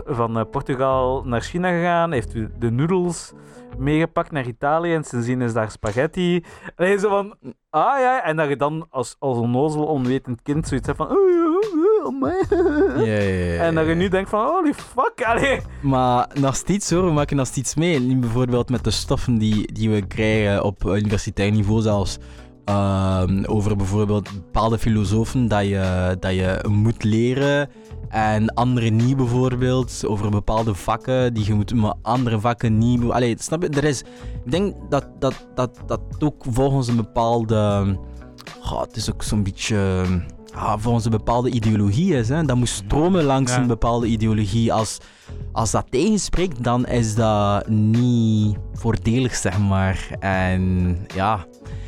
van eh, Portugal naar China gegaan, heeft u de noedels meegepakt naar Italië en sindsdien is daar spaghetti. En hij zo van, ah ja, en dat je dan als, als onnozel, onwetend kind zoiets hebt van, oh oh, amai. Ja, ja, ja, En dat je nu denkt van, holy fuck, allee. Maar nog steeds hoor, we maken nog steeds mee. Bijvoorbeeld met de stoffen die, die we krijgen op universitair niveau zelfs. Ehm, over bijvoorbeeld bepaalde filosofen dat je, dat je moet leren en andere niet bijvoorbeeld. Over bepaalde vakken die je moet, maar andere vakken niet. Allee, snap je? Er is, ik denk dat dat, dat, dat ook volgens een bepaalde... Goh, het is ook zo'n beetje... ah, volgens een bepaalde ideologie is. Hè? Dat moet stromen langs Ja. een bepaalde ideologie. Als, als dat tegenspreekt, dan is dat niet voordelig, zeg maar. En ja.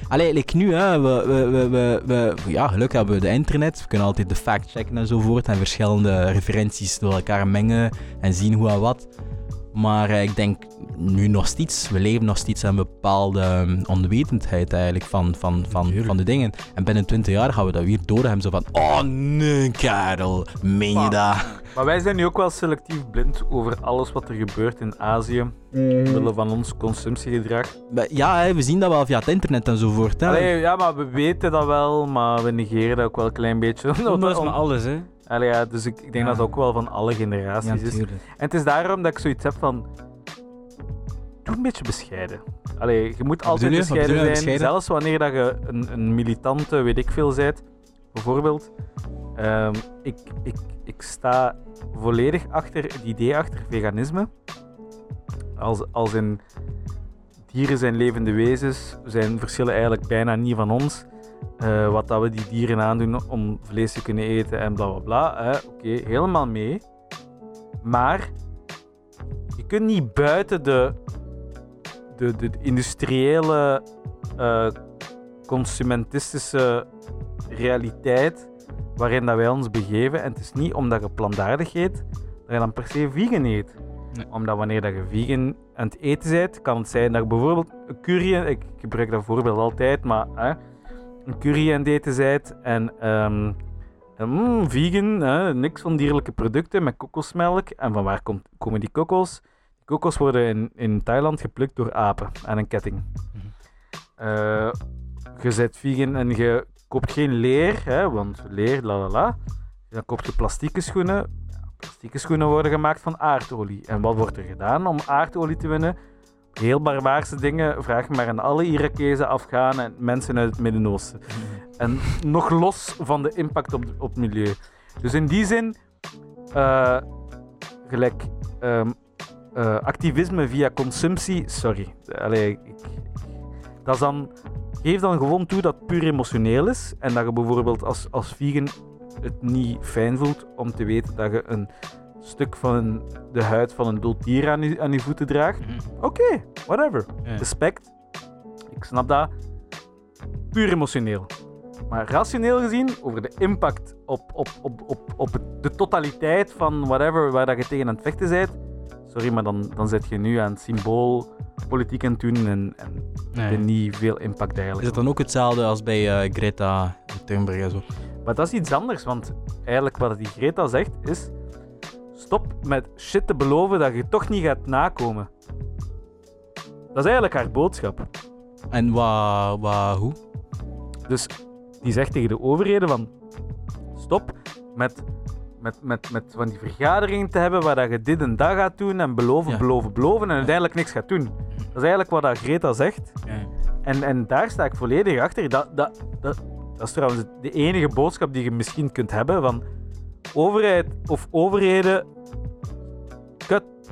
Allee, like nu, hè, we, we, we, we, ja, gelukkig hebben we de internet. We kunnen altijd de fact checken enzovoort. En verschillende referenties door elkaar mengen en zien hoe en wat. Maar eh, ik denk nu nog steeds, we leven nog steeds aan een bepaalde ehm, onwetendheid eigenlijk van, van, van, van de dingen. En binnen 20 jaar gaan we dat weer door hebben. Zo van, oh nee, Karel, meen je Maar- dat? Maar wij zijn nu ook wel selectief blind over alles wat er gebeurt in Azië. Omwille van ons consumptiegedrag. Maar Ja, we zien dat wel via het internet enzovoort. Hè. Allee, ja, maar we weten dat wel, maar we negeren dat ook wel een klein beetje. (laughs) Dat is met alles, hè. Allee, ja, dus ik, ik denk dat het ook wel van alle generaties Ja, is. En het is daarom dat ik zoiets heb van... Doe een beetje bescheiden. Allee, je moet altijd bescheiden je zijn. bescheiden? Zelfs wanneer dat je een, een militante, weet ik veel, bent. Bijvoorbeeld. Ehm, ik, ik, ik sta volledig achter het idee achter veganisme. Als, als in... Dieren zijn levende wezens, zijn verschillen eigenlijk bijna niet van ons. Eh, wat dat we die dieren aandoen om vlees te kunnen eten en bla bla bla. Oké, helemaal mee. Maar je kunt niet buiten de, de, de industriële, eh, consumentistische realiteit waarin dat wij ons begeven. En het is niet omdat je plantaardig eet, dat je dan per se vegan eet. Nee. Omdat wanneer dat je vegan aan het eten bent, kan het zijn dat je bijvoorbeeld een curry, ik gebruik dat voorbeeld altijd, maar hè, een curry aan het bent en mm, vegan, hè, niks van dierlijke producten met kokosmelk. En van waar komt, komen die kokos? Die kokos worden in, in Thailand geplukt door apen aan een ketting. Mhm. Eh, je bent vegan en je koopt geen leer, hè, want leer, la la la. Dan koop je plastieke schoenen. Plastieke schoenen worden gemaakt van aardolie. En wat wordt er gedaan om aardolie te winnen? Heel barbaarse dingen. Vraag maar aan alle Irakezen, Afghanen en mensen uit het Midden-Oosten. En nog los van de impact op, op het milieu. Dus in die zin, eh, gelijk ehm, eh, activisme via consumptie, sorry. Ik- dat is dan, geef dan gewoon toe dat het puur emotioneel is. En dat je bijvoorbeeld als, als vegan het niet fijn voelt om te weten dat je een stuk van de huid van een dood dier aan je, aan je voeten draagt. Mhm. Oké, whatever. Respect. Ik snap dat. Puur emotioneel. Maar rationeel gezien, over de impact op, op, op, op, op de totaliteit van whatever waar dat je tegen aan het vechten bent. Sorry, maar dan, dan zit je nu aan het symbool politiek aan het doen en, en Nee. niet veel impact Is eigenlijk. het dan ook hetzelfde als bij eh, Greta Thunberg en zo? Maar dat is iets anders, want eigenlijk wat die Greta zegt is: stop met shit te beloven dat je toch niet gaat nakomen. Dat is eigenlijk haar boodschap. En wat, wat, hoe? Dus die zegt tegen de overheden van stop met, met, met, met van die vergaderingen te hebben waar dat je dit en dat gaat doen en beloven, Ja. beloven, beloven en uiteindelijk niks gaat doen. Dat is eigenlijk wat dat Greta zegt. Ja. En, en daar sta ik volledig achter. Dat, dat, dat, dat is trouwens de enige boodschap die je misschien kunt hebben van overheid of overheden,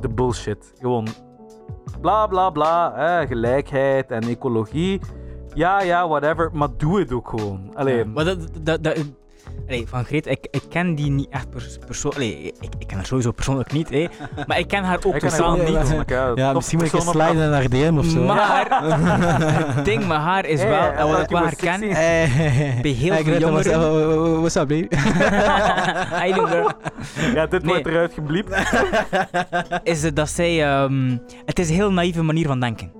the bullshit. Gewoon bla bla bla, gelijkheid en ecologie. Ja, ja, whatever, maar doe het ook gewoon. Allee, Maar dat, dat, dat, allee, van Greet, ik, ik ken die niet echt pers persoonlijk. Ik, ik ken haar sowieso persoonlijk niet, hè. (laughs) maar ik ken haar ook totaal niet. ja. Misschien moet ik sliden naar DM of zo. Maar (laughs) het ding met haar is wel, en wat ik wel haar were ken, 16. Hey, Bij heel hey, veel Greta, what's up, jongeren- what's up, baby? Girl, Ja, dit Nee. wordt eruit gebliept. is het dat zij, ehm, het is een heel naïeve manier van denken.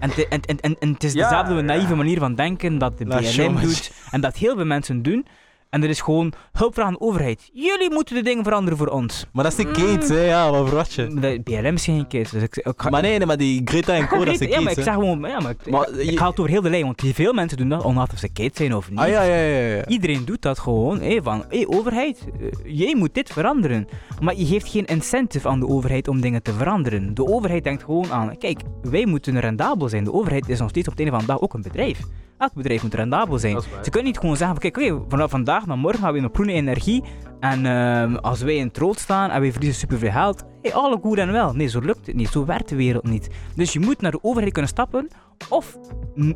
En, te- en, en, en, en het is dezelfde ja. naïeve manier van denken dat de BLM show doet en dat heel veel mensen doen. En er is gewoon hulp vragen aan de overheid. Jullie moeten de dingen veranderen voor ons. Maar dat is de kids, hè? Ja, wat verwacht je? De BLM is geen kids, dus ik, ik ga... Maar nee, nee, maar die Greta en (laughs) Co, dat is ja, maar ik zeg gewoon, ja, maar ik, Maar ik, je- haal het over heel de lijn, want veel mensen doen dat, ongeacht of ze kids zijn of niet. Ah ja, ja, ja. ja. Iedereen doet dat gewoon, hé, van, hé, overheid, eh, jij moet dit veranderen. Maar je geeft geen incentive aan de overheid om dingen te veranderen. De overheid denkt gewoon aan, kijk, wij moeten rendabel zijn. De overheid is nog steeds op het einde van de dag ook een bedrijf. Elk bedrijf moet rendabel zijn. Ze kunnen niet gewoon zeggen, van, kijk, oké, vanaf vandaag naar morgen gaan we een groene energie. En ehm, als wij in het rood staan en wij verliezen superveel geld, hey, alle goed en wel. Nee, zo lukt het niet. Zo werkt de wereld niet. Dus je moet naar de overheid kunnen stappen. Of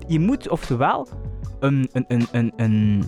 je moet oftewel een, een, een, een, een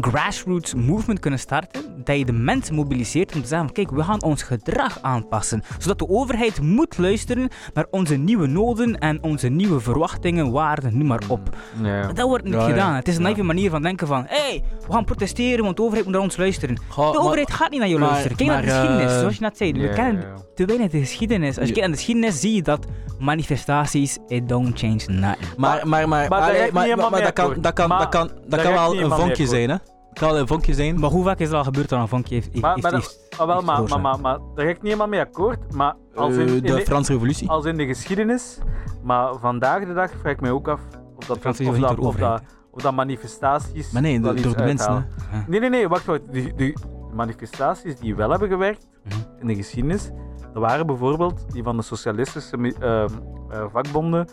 grassroots movement kunnen starten. Dat je de mensen mobiliseert om te zeggen: van, kijk, we gaan ons gedrag aanpassen. Zodat de overheid moet luisteren naar onze nieuwe noden en onze nieuwe verwachtingen, waarden, noem maar op. Ja. Dat wordt niet Ja, ja. gedaan. Het is een Ja. naïeve manier van denken van, hé, hey, we gaan protesteren, want de overheid moet naar ons luisteren. Goh, De maar- overheid gaat niet naar jou maar- luisteren. Kijk naar de geschiedenis, eh, zoals je net zei. We kennen te weinig de geschiedenis. Als je kijkt naar de geschiedenis, zie je dat manifestaties, it don't change nothing. Maar, maar, maar, maar, dat kan, akkoord. dat kan, Maar dat kan, dat daar kan ga ik wel een vonkje zijn, hè? Dat kan wel een vonkje zijn. Maar hoe vaak is er al gebeurd dat een vonkje heeft, heeft, Maar, maar, dat- heeft- ah, wel, heeft maar, maar, veroorzaakt? maar, maar daar ga ik niet helemaal mee akkoord. Maar als in, Eh, in de Franse revolutie. als in de geschiedenis. Maar vandaag de dag vraag ik mij ook af of dat, Franse of revolutie dat, door of dat, overheid. of dat manifestaties. Maar nee, wel door iets de mensen, uithalen. hè? Nee, nee, nee, wacht, wacht. De, de manifestaties die wel hebben gewerkt Mhm. in de geschiedenis, dat waren bijvoorbeeld die van de socialistische ehm, eh, vakbonden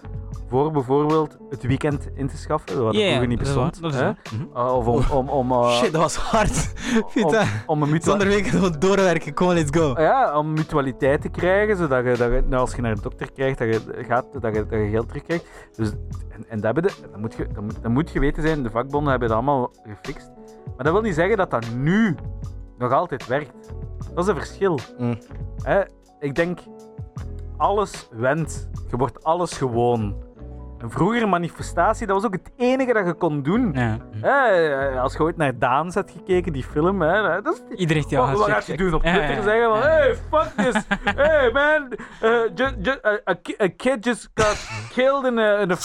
voor bijvoorbeeld het weekend in te schaffen, wat ja, vroeger niet dat is waar, bestond. dat is hè? waar. Mhm. Uh, of om, om, om, eh, Shit, dat was hard. om, om een Zonder week gewoon doorwerken. Kom, let's go. ja, om mutualiteit te krijgen, zodat je, dat je nou, als je naar een dokter krijgt, dat je, gaat, dat je, dat je geld terugkrijgt. Dus, en, en dat, hebben de, dat, moet je, dat, moet, dat moet geweten zijn, de vakbonden hebben dat allemaal gefixt. Maar dat wil niet zeggen dat dat nu nog altijd werkt. Dat is een verschil. Mm. Hè, ik denk, alles went. Je wordt alles gewoon. Een vroegere manifestatie, dat was ook het enige dat je kon doen. Ja. Hè, als je ooit naar Daans hebt gekeken, die film, hè, dat is, Iedereen heeft die al wat, gaat je doen op Twitter? ja, Zeggen van, hey, fuck this. hey, man. uh, ju- ju- a, a ki- a kid just got killed in a... In a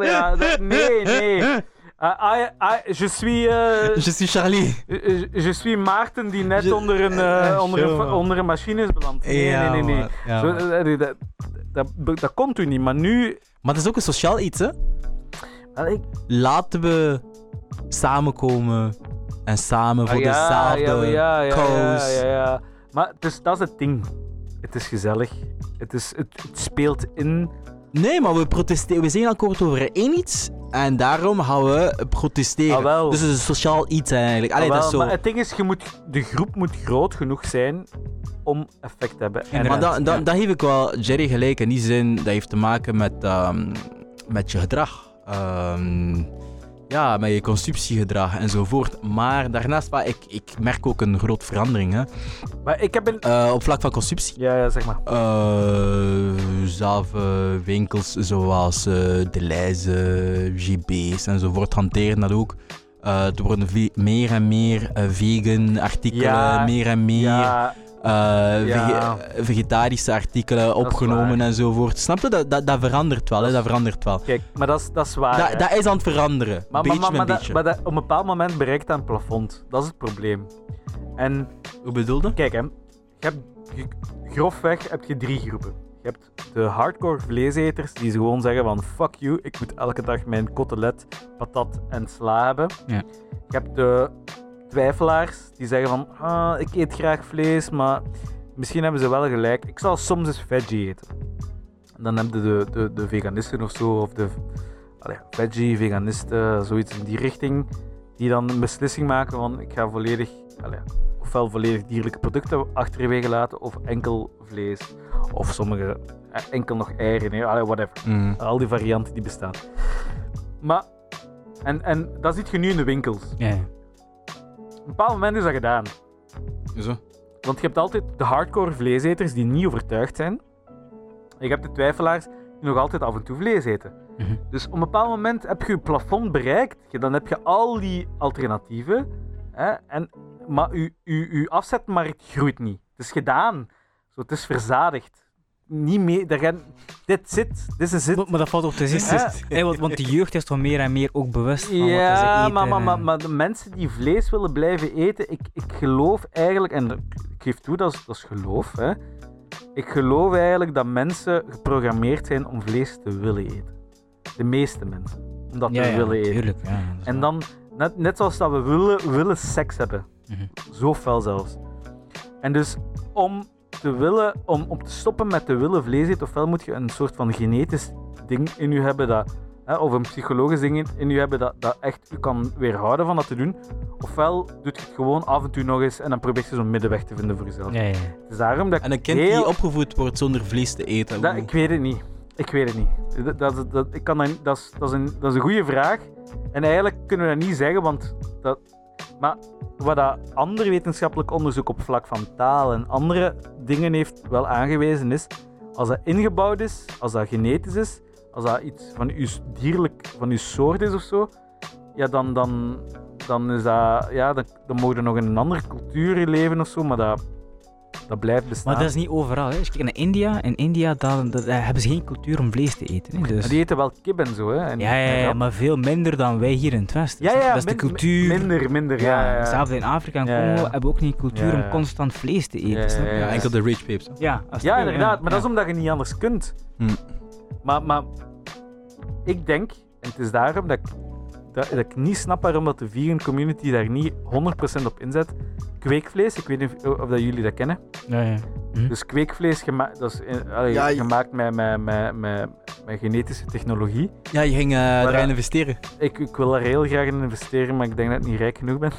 uh, (laughs) dat- nee, nee. Uh, I, I, je suis... uh, Je suis Charlie. je, je suis Maarten die net Je- onder, een, uh, Eh, onder, show, onder een machine is beland. Nee, Ja, nee, nee. nee. Ja, Zo, dat, dat, dat, dat komt u niet, maar nu... Maar het is ook een sociaal iets, hè? Ik- Laten we samenkomen en samen voor Ah, ja, dezelfde ja, ja. Maar het is, dat is het ding. Het is gezellig. Het, is, het, het speelt in. Nee, maar we protesteren. We zijn akkoord over één iets en daarom gaan we protesteren. Ah. Dus het is een sociaal iets eigenlijk. Allee, Ah, dat is zo. Maar het ding is, je moet, de groep moet groot genoeg zijn om effect te hebben. En. Maar dan, ja. dan geef ik wel Jerry gelijk in die zin. Dat heeft te maken met, ehm, met je gedrag. Ehm, ja, met je consumptiegedrag enzovoort. Maar daarnaast, maar ik, ik merk ook een grote verandering. Hè. maar ik heb een. Eh, op vlak van consumptie. Ja, ja, zeg maar. Eh, zelf eh, winkels zoals De Leize, GB's enzovoort hanteren dat ook. Er worden meer en meer vegan artikelen, Ja, meer en meer Ja, eh, Ja. vege- vegetarische artikelen opgenomen enzovoort. Snap je? Dat, dat, dat verandert wel, hè? dat verandert wel. kijk, maar dat is, dat is waar. Dat, is aan het veranderen, maar, beetje maar, maar, dat- maar dat, op een bepaald moment bereikt dat een plafond. Dat is het probleem. En Hoe bedoelde? Kijk, hè. Je hebt, grofweg heb je drie groepen. Je hebt de hardcore vleeseters die gewoon zeggen van fuck you, ik moet elke dag mijn kotelet, patat en sla hebben. Ja. Je hebt de twijfelaars die zeggen van ah, ik eet graag vlees, maar misschien hebben ze wel gelijk. Ik zal soms eens veggie eten. En dan heb je de, de, de veganisten of zo, of de allee, veggie, veganisten, zoiets in die richting, die dan een beslissing maken van ik ga volledig, allee, ofwel volledig dierlijke producten achterwege laten of enkel vlees. Of sommigen eh, enkel nog eieren. Allee, whatever. Mm. Al die varianten die bestaan. Maar, en, en dat ziet je nu in de winkels. Een bepaald moment is dat gedaan. Zo. Want je hebt altijd de hardcore vleeseters die niet overtuigd zijn. En je hebt de twijfelaars die nog altijd af en toe vlees eten. Mhm. Dus op een bepaald moment heb je je plafond bereikt. Dan heb je al die alternatieven. Hè, en, maar je, je, je afzetmarkt groeit niet. Het is gedaan. Zo, het is verzadigd. Niet gaan, dit zit. Dit is het. Maar, maar dat valt ook te zien. Ja. Want, want de jeugd is toch meer en meer ook bewust van wat ze Ja, eten. maar, maar, maar, maar de mensen die vlees willen blijven eten, ik, ik geloof eigenlijk, en ik geef toe, dat is, dat is geloof, hè. Ik geloof eigenlijk dat mensen geprogrammeerd zijn om vlees te willen eten. De meeste mensen. Om dat ja, te ja, willen eten. tuurlijk, ja, En dan, net, net zoals dat we willen, willen seks hebben. Mhm. Zo fel zelfs. En dus om te willen, om, om te stoppen met te willen vlees eten, ofwel moet je een soort van genetisch ding in je hebben dat, hè, of een psychologisch ding in- je hebben dat, dat echt je kan weerhouden van dat te doen. Ofwel doet je het gewoon af en toe nog eens en dan probeer je zo'n middenweg te vinden voor jezelf. Ja, ja. Het is daarom dat En een kind heel... die opgevoed wordt zonder vlees te eten. Dat, ik weet het niet. Ik weet het niet. Dat, dat, dat, ik kan dat, dat, is, dat, is een, dat is een goede vraag. En eigenlijk kunnen we dat niet zeggen, want dat... Maar wat dat andere wetenschappelijk onderzoek op vlak van taal en andere dingen heeft wel aangewezen is, als dat ingebouwd is, als dat genetisch is, als dat iets van uw dierlijk, van uw soort is of zo, ja, dan, dan, dan is dat... Ja, dan, dan mogen nog in een andere cultuur leven of zo, maar dat, dat blijft bestaan. Maar dat is niet overal. Hè. Als je kijkt naar India, in India dan, dan, daar hebben ze geen cultuur om vlees te eten. Hè. Dus... Maar die eten wel kip en zo, hè. En, Ja, ja, maar veel minder dan wij hier in het Westen. Ja, ja, dat is de cultuur. Minder, minder, ja. ja, ja. Hetzelfde in Afrika en Ja, Congo ja. hebben we ook niet een cultuur Ja, ja. om constant vlees te eten. Ja, snap je? ja, ja. Ja, enkel de rich hè. Ja, Ja, inderdaad, maar dat is omdat je niet anders kunt. Hm. Maar, maar ik denk, en het is daarom dat ik, dat, dat ik niet snap waarom dat de vegan community daar niet 100% op inzet. Kweekvlees, ik weet niet of, of dat jullie dat kennen. Ja, ja. Hm? Dus kweekvlees gema dat is, in- allee, Ja, je- gemaakt met, met, met, met, met genetische technologie. Ja, je ging eh erin investeren. Ik, ik wil daar heel graag in investeren, maar ik denk dat ik niet rijk genoeg ben. (laughs)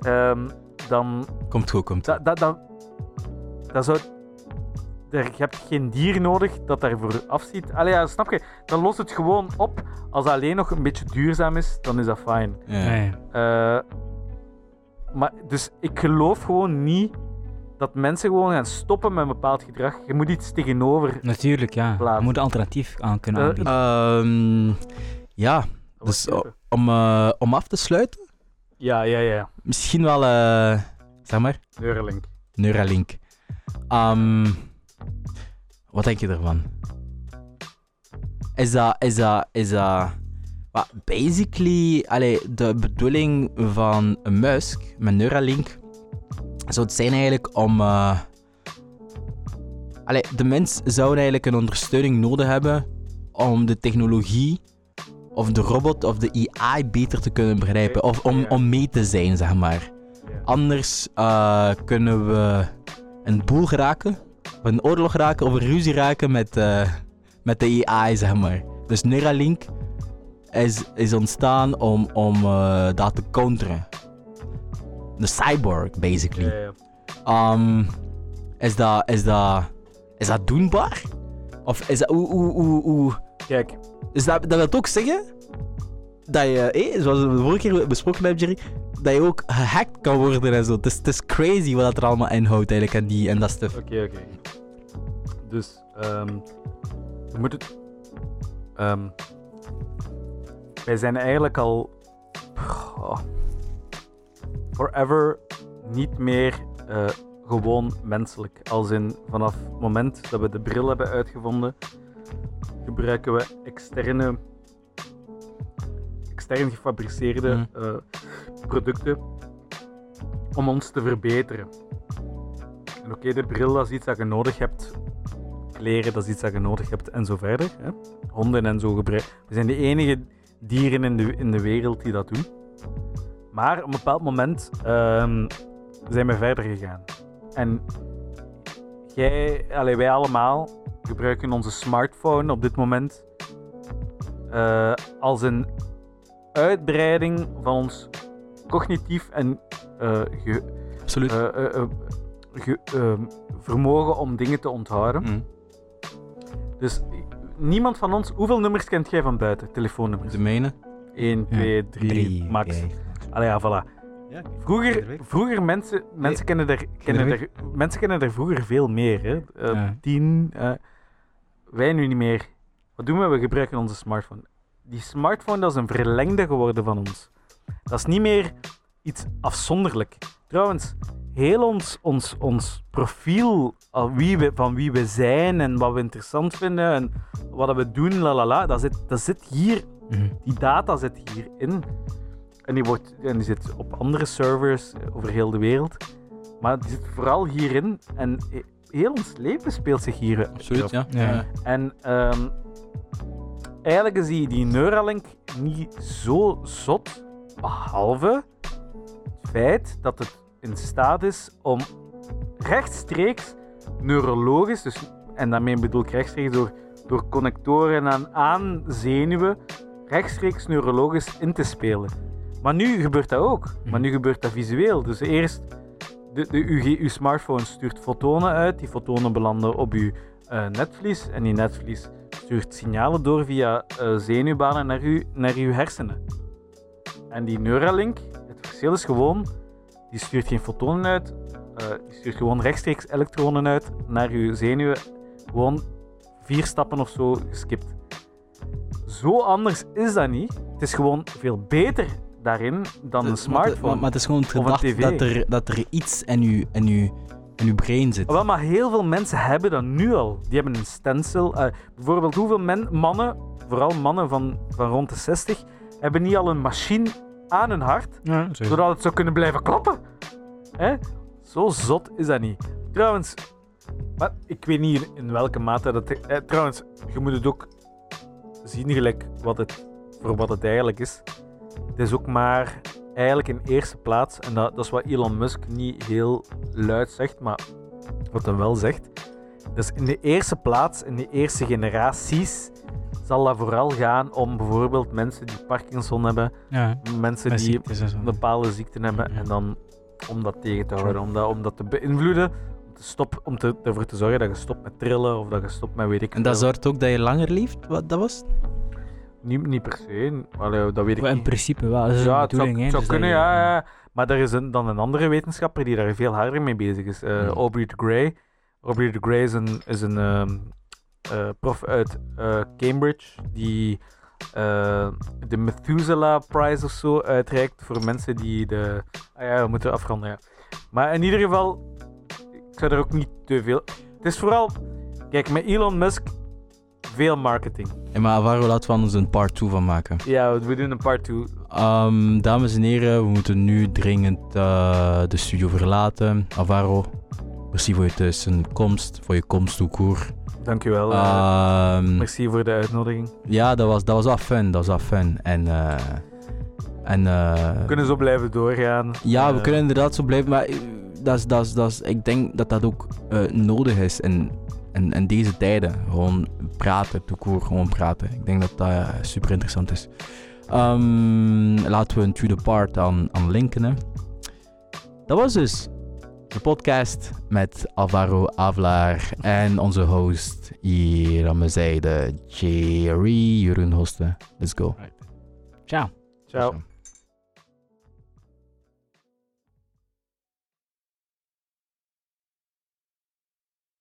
Ehm, dan Komt goed, komt goed. Dat, dat, dat, dat zou... Er, je hebt geen dier nodig dat daarvoor afziet. Allee, ja, snap je? Dan lost het gewoon op. Als dat alleen nog een beetje duurzaam is, dan is dat fijn. Ja. Eh, maar dus ik geloof gewoon niet dat mensen gewoon gaan stoppen met een bepaald gedrag. Je moet iets tegenover. Natuurlijk, ja. Je moet een alternatief aan kunnen Eh, aanbieden. Ehm, ja, dus om, eh, om af te sluiten, Ja, ja, ja. misschien wel, eh, zeg maar, Neuralink. Neuralink. Ehm, wat denk je ervan? Is dat, is dat, is dat... wat, basically, allee, de bedoeling van Musk met Neuralink zou het zijn eigenlijk om... allee, de mens zou eigenlijk een ondersteuning nodig hebben om de technologie of de robot of de AI beter te kunnen begrijpen. Of om, om mee te zijn, zeg maar. Anders eh, kunnen we een boel geraken, een oorlog raken of een ruzie raken met, eh, met de AI, zeg maar. Dus Neuralink is, is ontstaan om, om eh, dat te counteren. De cyborg, basically. Ja, ja. Ehm, is, dat, is, dat, is dat doenbaar? Of is dat... Hoe, hoe, hoe, Kijk, dus dat, dat wil ook zeggen dat je, eh, zoals we de vorige keer besproken hebben, Jerry, dat je ook gehackt kan worden en zo. Het is, het is crazy wat er allemaal inhoudt eigenlijk en, die, en dat stuff. Oké, oké. Dus, ehm we moeten. ehm, wij zijn eigenlijk al. forever niet meer eh, gewoon menselijk. Als in vanaf het moment dat we de bril hebben uitgevonden, gebruiken we externe. Extern gefabriceerde Mhm. eh, producten om ons te verbeteren. En oké, de bril dat is iets dat je nodig hebt. Kleren, dat is iets dat je nodig hebt en zo verder. Hè? Honden en zo gebruiken. We zijn de enige dieren in de, in de wereld die dat doen. Maar op een bepaald moment ehm, zijn we verder gegaan. En jij, allee, wij allemaal gebruiken onze smartphone op dit moment eh, als een uitbreiding van ons cognitief en eh, ge, Absoluut. eh, eh, eh, ge- ehm, vermogen om dingen te onthouden. Mm. Dus niemand van ons... Hoeveel nummers kent jij van buiten? Telefoonnummers? De mijne? 1, 2, 3, max. oké. Allee, ja, voilà. Ja, Vroeger, vroeger mensen, mensen, kennen er, kennen er, mensen kennen er vroeger veel meer. Hè? Eh, Ja. Tien, eh, wij nu niet meer. Wat doen we? We gebruiken onze smartphone. Die smartphone dat is een verlengde geworden van ons. Dat is niet meer iets afzonderlijk. Trouwens, heel ons, ons, ons profiel al wie we, van wie we zijn en wat we interessant vinden en wat we doen, la la la, dat zit, dat zit hier Mhm. die data zit hierin. En die, wordt, en die zit op andere servers over heel de wereld. Maar die zit vooral hierin. En he- heel ons leven speelt zich hier Absoluut. Ja. ja. En ehm, eigenlijk is die, die Neuralink niet zo zot. Behalve het feit dat het in staat is om rechtstreeks neurologisch, dus, en daarmee bedoel ik rechtstreeks door, door connectoren aan, aan zenuwen, rechtstreeks neurologisch in te spelen. Maar nu gebeurt dat ook. Maar nu gebeurt dat visueel. Dus eerst, de, de, uw smartphone stuurt fotonen uit. Die fotonen belanden op uw eh, netvlies. En die netvlies stuurt signalen door via eh, zenuwbanen naar, uw, naar uw hersenen. En die Neuralink, het verschil is gewoon, die stuurt geen fotonen uit. eh, die stuurt gewoon rechtstreeks elektronen uit naar uw zenuwen. Gewoon vier stappen of zo geskipt. Zo anders is dat niet. Het is gewoon veel beter daarin dan een Maar, smartphone. maar, maar het is gewoon het gedacht dat er, dat er iets in uw, in, uw, in uw brein zit. Wel, maar heel veel mensen hebben dat nu al. Die hebben een stencil. Eh, bijvoorbeeld, hoeveel men, mannen, vooral mannen van, van rond de 60, hebben niet al een machine aan hun hart, Ja, zodat het zou kunnen blijven klappen? Hè? Zo zot is dat niet. Trouwens, maar ik weet niet in welke mate dat. eh, trouwens, je moet het ook zien gelijk wat het, voor wat het eigenlijk is. Het is ook maar eigenlijk in eerste plaats, en dat, dat is wat Elon Musk niet heel luid zegt, maar wat hij wel zegt. Dus in de eerste plaats, in de eerste generaties, zal dat vooral gaan om bijvoorbeeld mensen die Parkinson hebben, Ja, mensen die bepaalde ziekten hebben, Ja. en dan om dat tegen te houden, om dat, om dat te beïnvloeden, om, te stop, om te, ervoor te zorgen dat je stopt met trillen of dat je stopt met weet ik En dat veel. zorgt ook dat je langer leeft? Wat dat was? Niet, niet per se, Allee, dat weet ik Maar in niet. principe wel. Dat is Ja, het zou, bedoeling, hè, het zou dus dat kunnen, je- ja, ja. Maar er is een, dan een andere wetenschapper die daar veel harder mee bezig is. eh, Hmm. Aubrey de Grey. Aubrey de Grey is een, is een ehm, eh, prof uit eh, Cambridge die eh, de Methuselah Prize of zo uitreikt voor mensen die de... Ah ja, we moeten afronden, ja. Maar in ieder geval, ik zou er ook niet te veel... Het is vooral... Kijk, met Elon Musk, veel marketing. Hey, maar Alvaro, laten we anders een part 2 van maken. Ja, we doen een part 2. Ehm, dames en heren, we moeten nu dringend eh, de studio verlaten. Alvaro, merci voor je tussenkomst, voor je komst koer. Dankjewel. eh, Ehm, merci voor de uitnodiging. ja, dat was, dat was wel fun, dat was wel fun. En, eh, en We kunnen zo blijven doorgaan. ja, we kunnen inderdaad zo blijven, maar dat is, dat is, dat is, ik denk dat dat ook nodig is in, in deze tijden. Gewoon praten, toekoor, gewoon praten. Ik denk dat dat eh, super interessant is. Ehm, laten we een tweede part aan, aan linken. Hè. Dat was dus de podcast met Alvaro Avlaar en onze host hier aan mijn zijde, Jerry Jeroen Hosten. Let's go. Ciao. Ciao.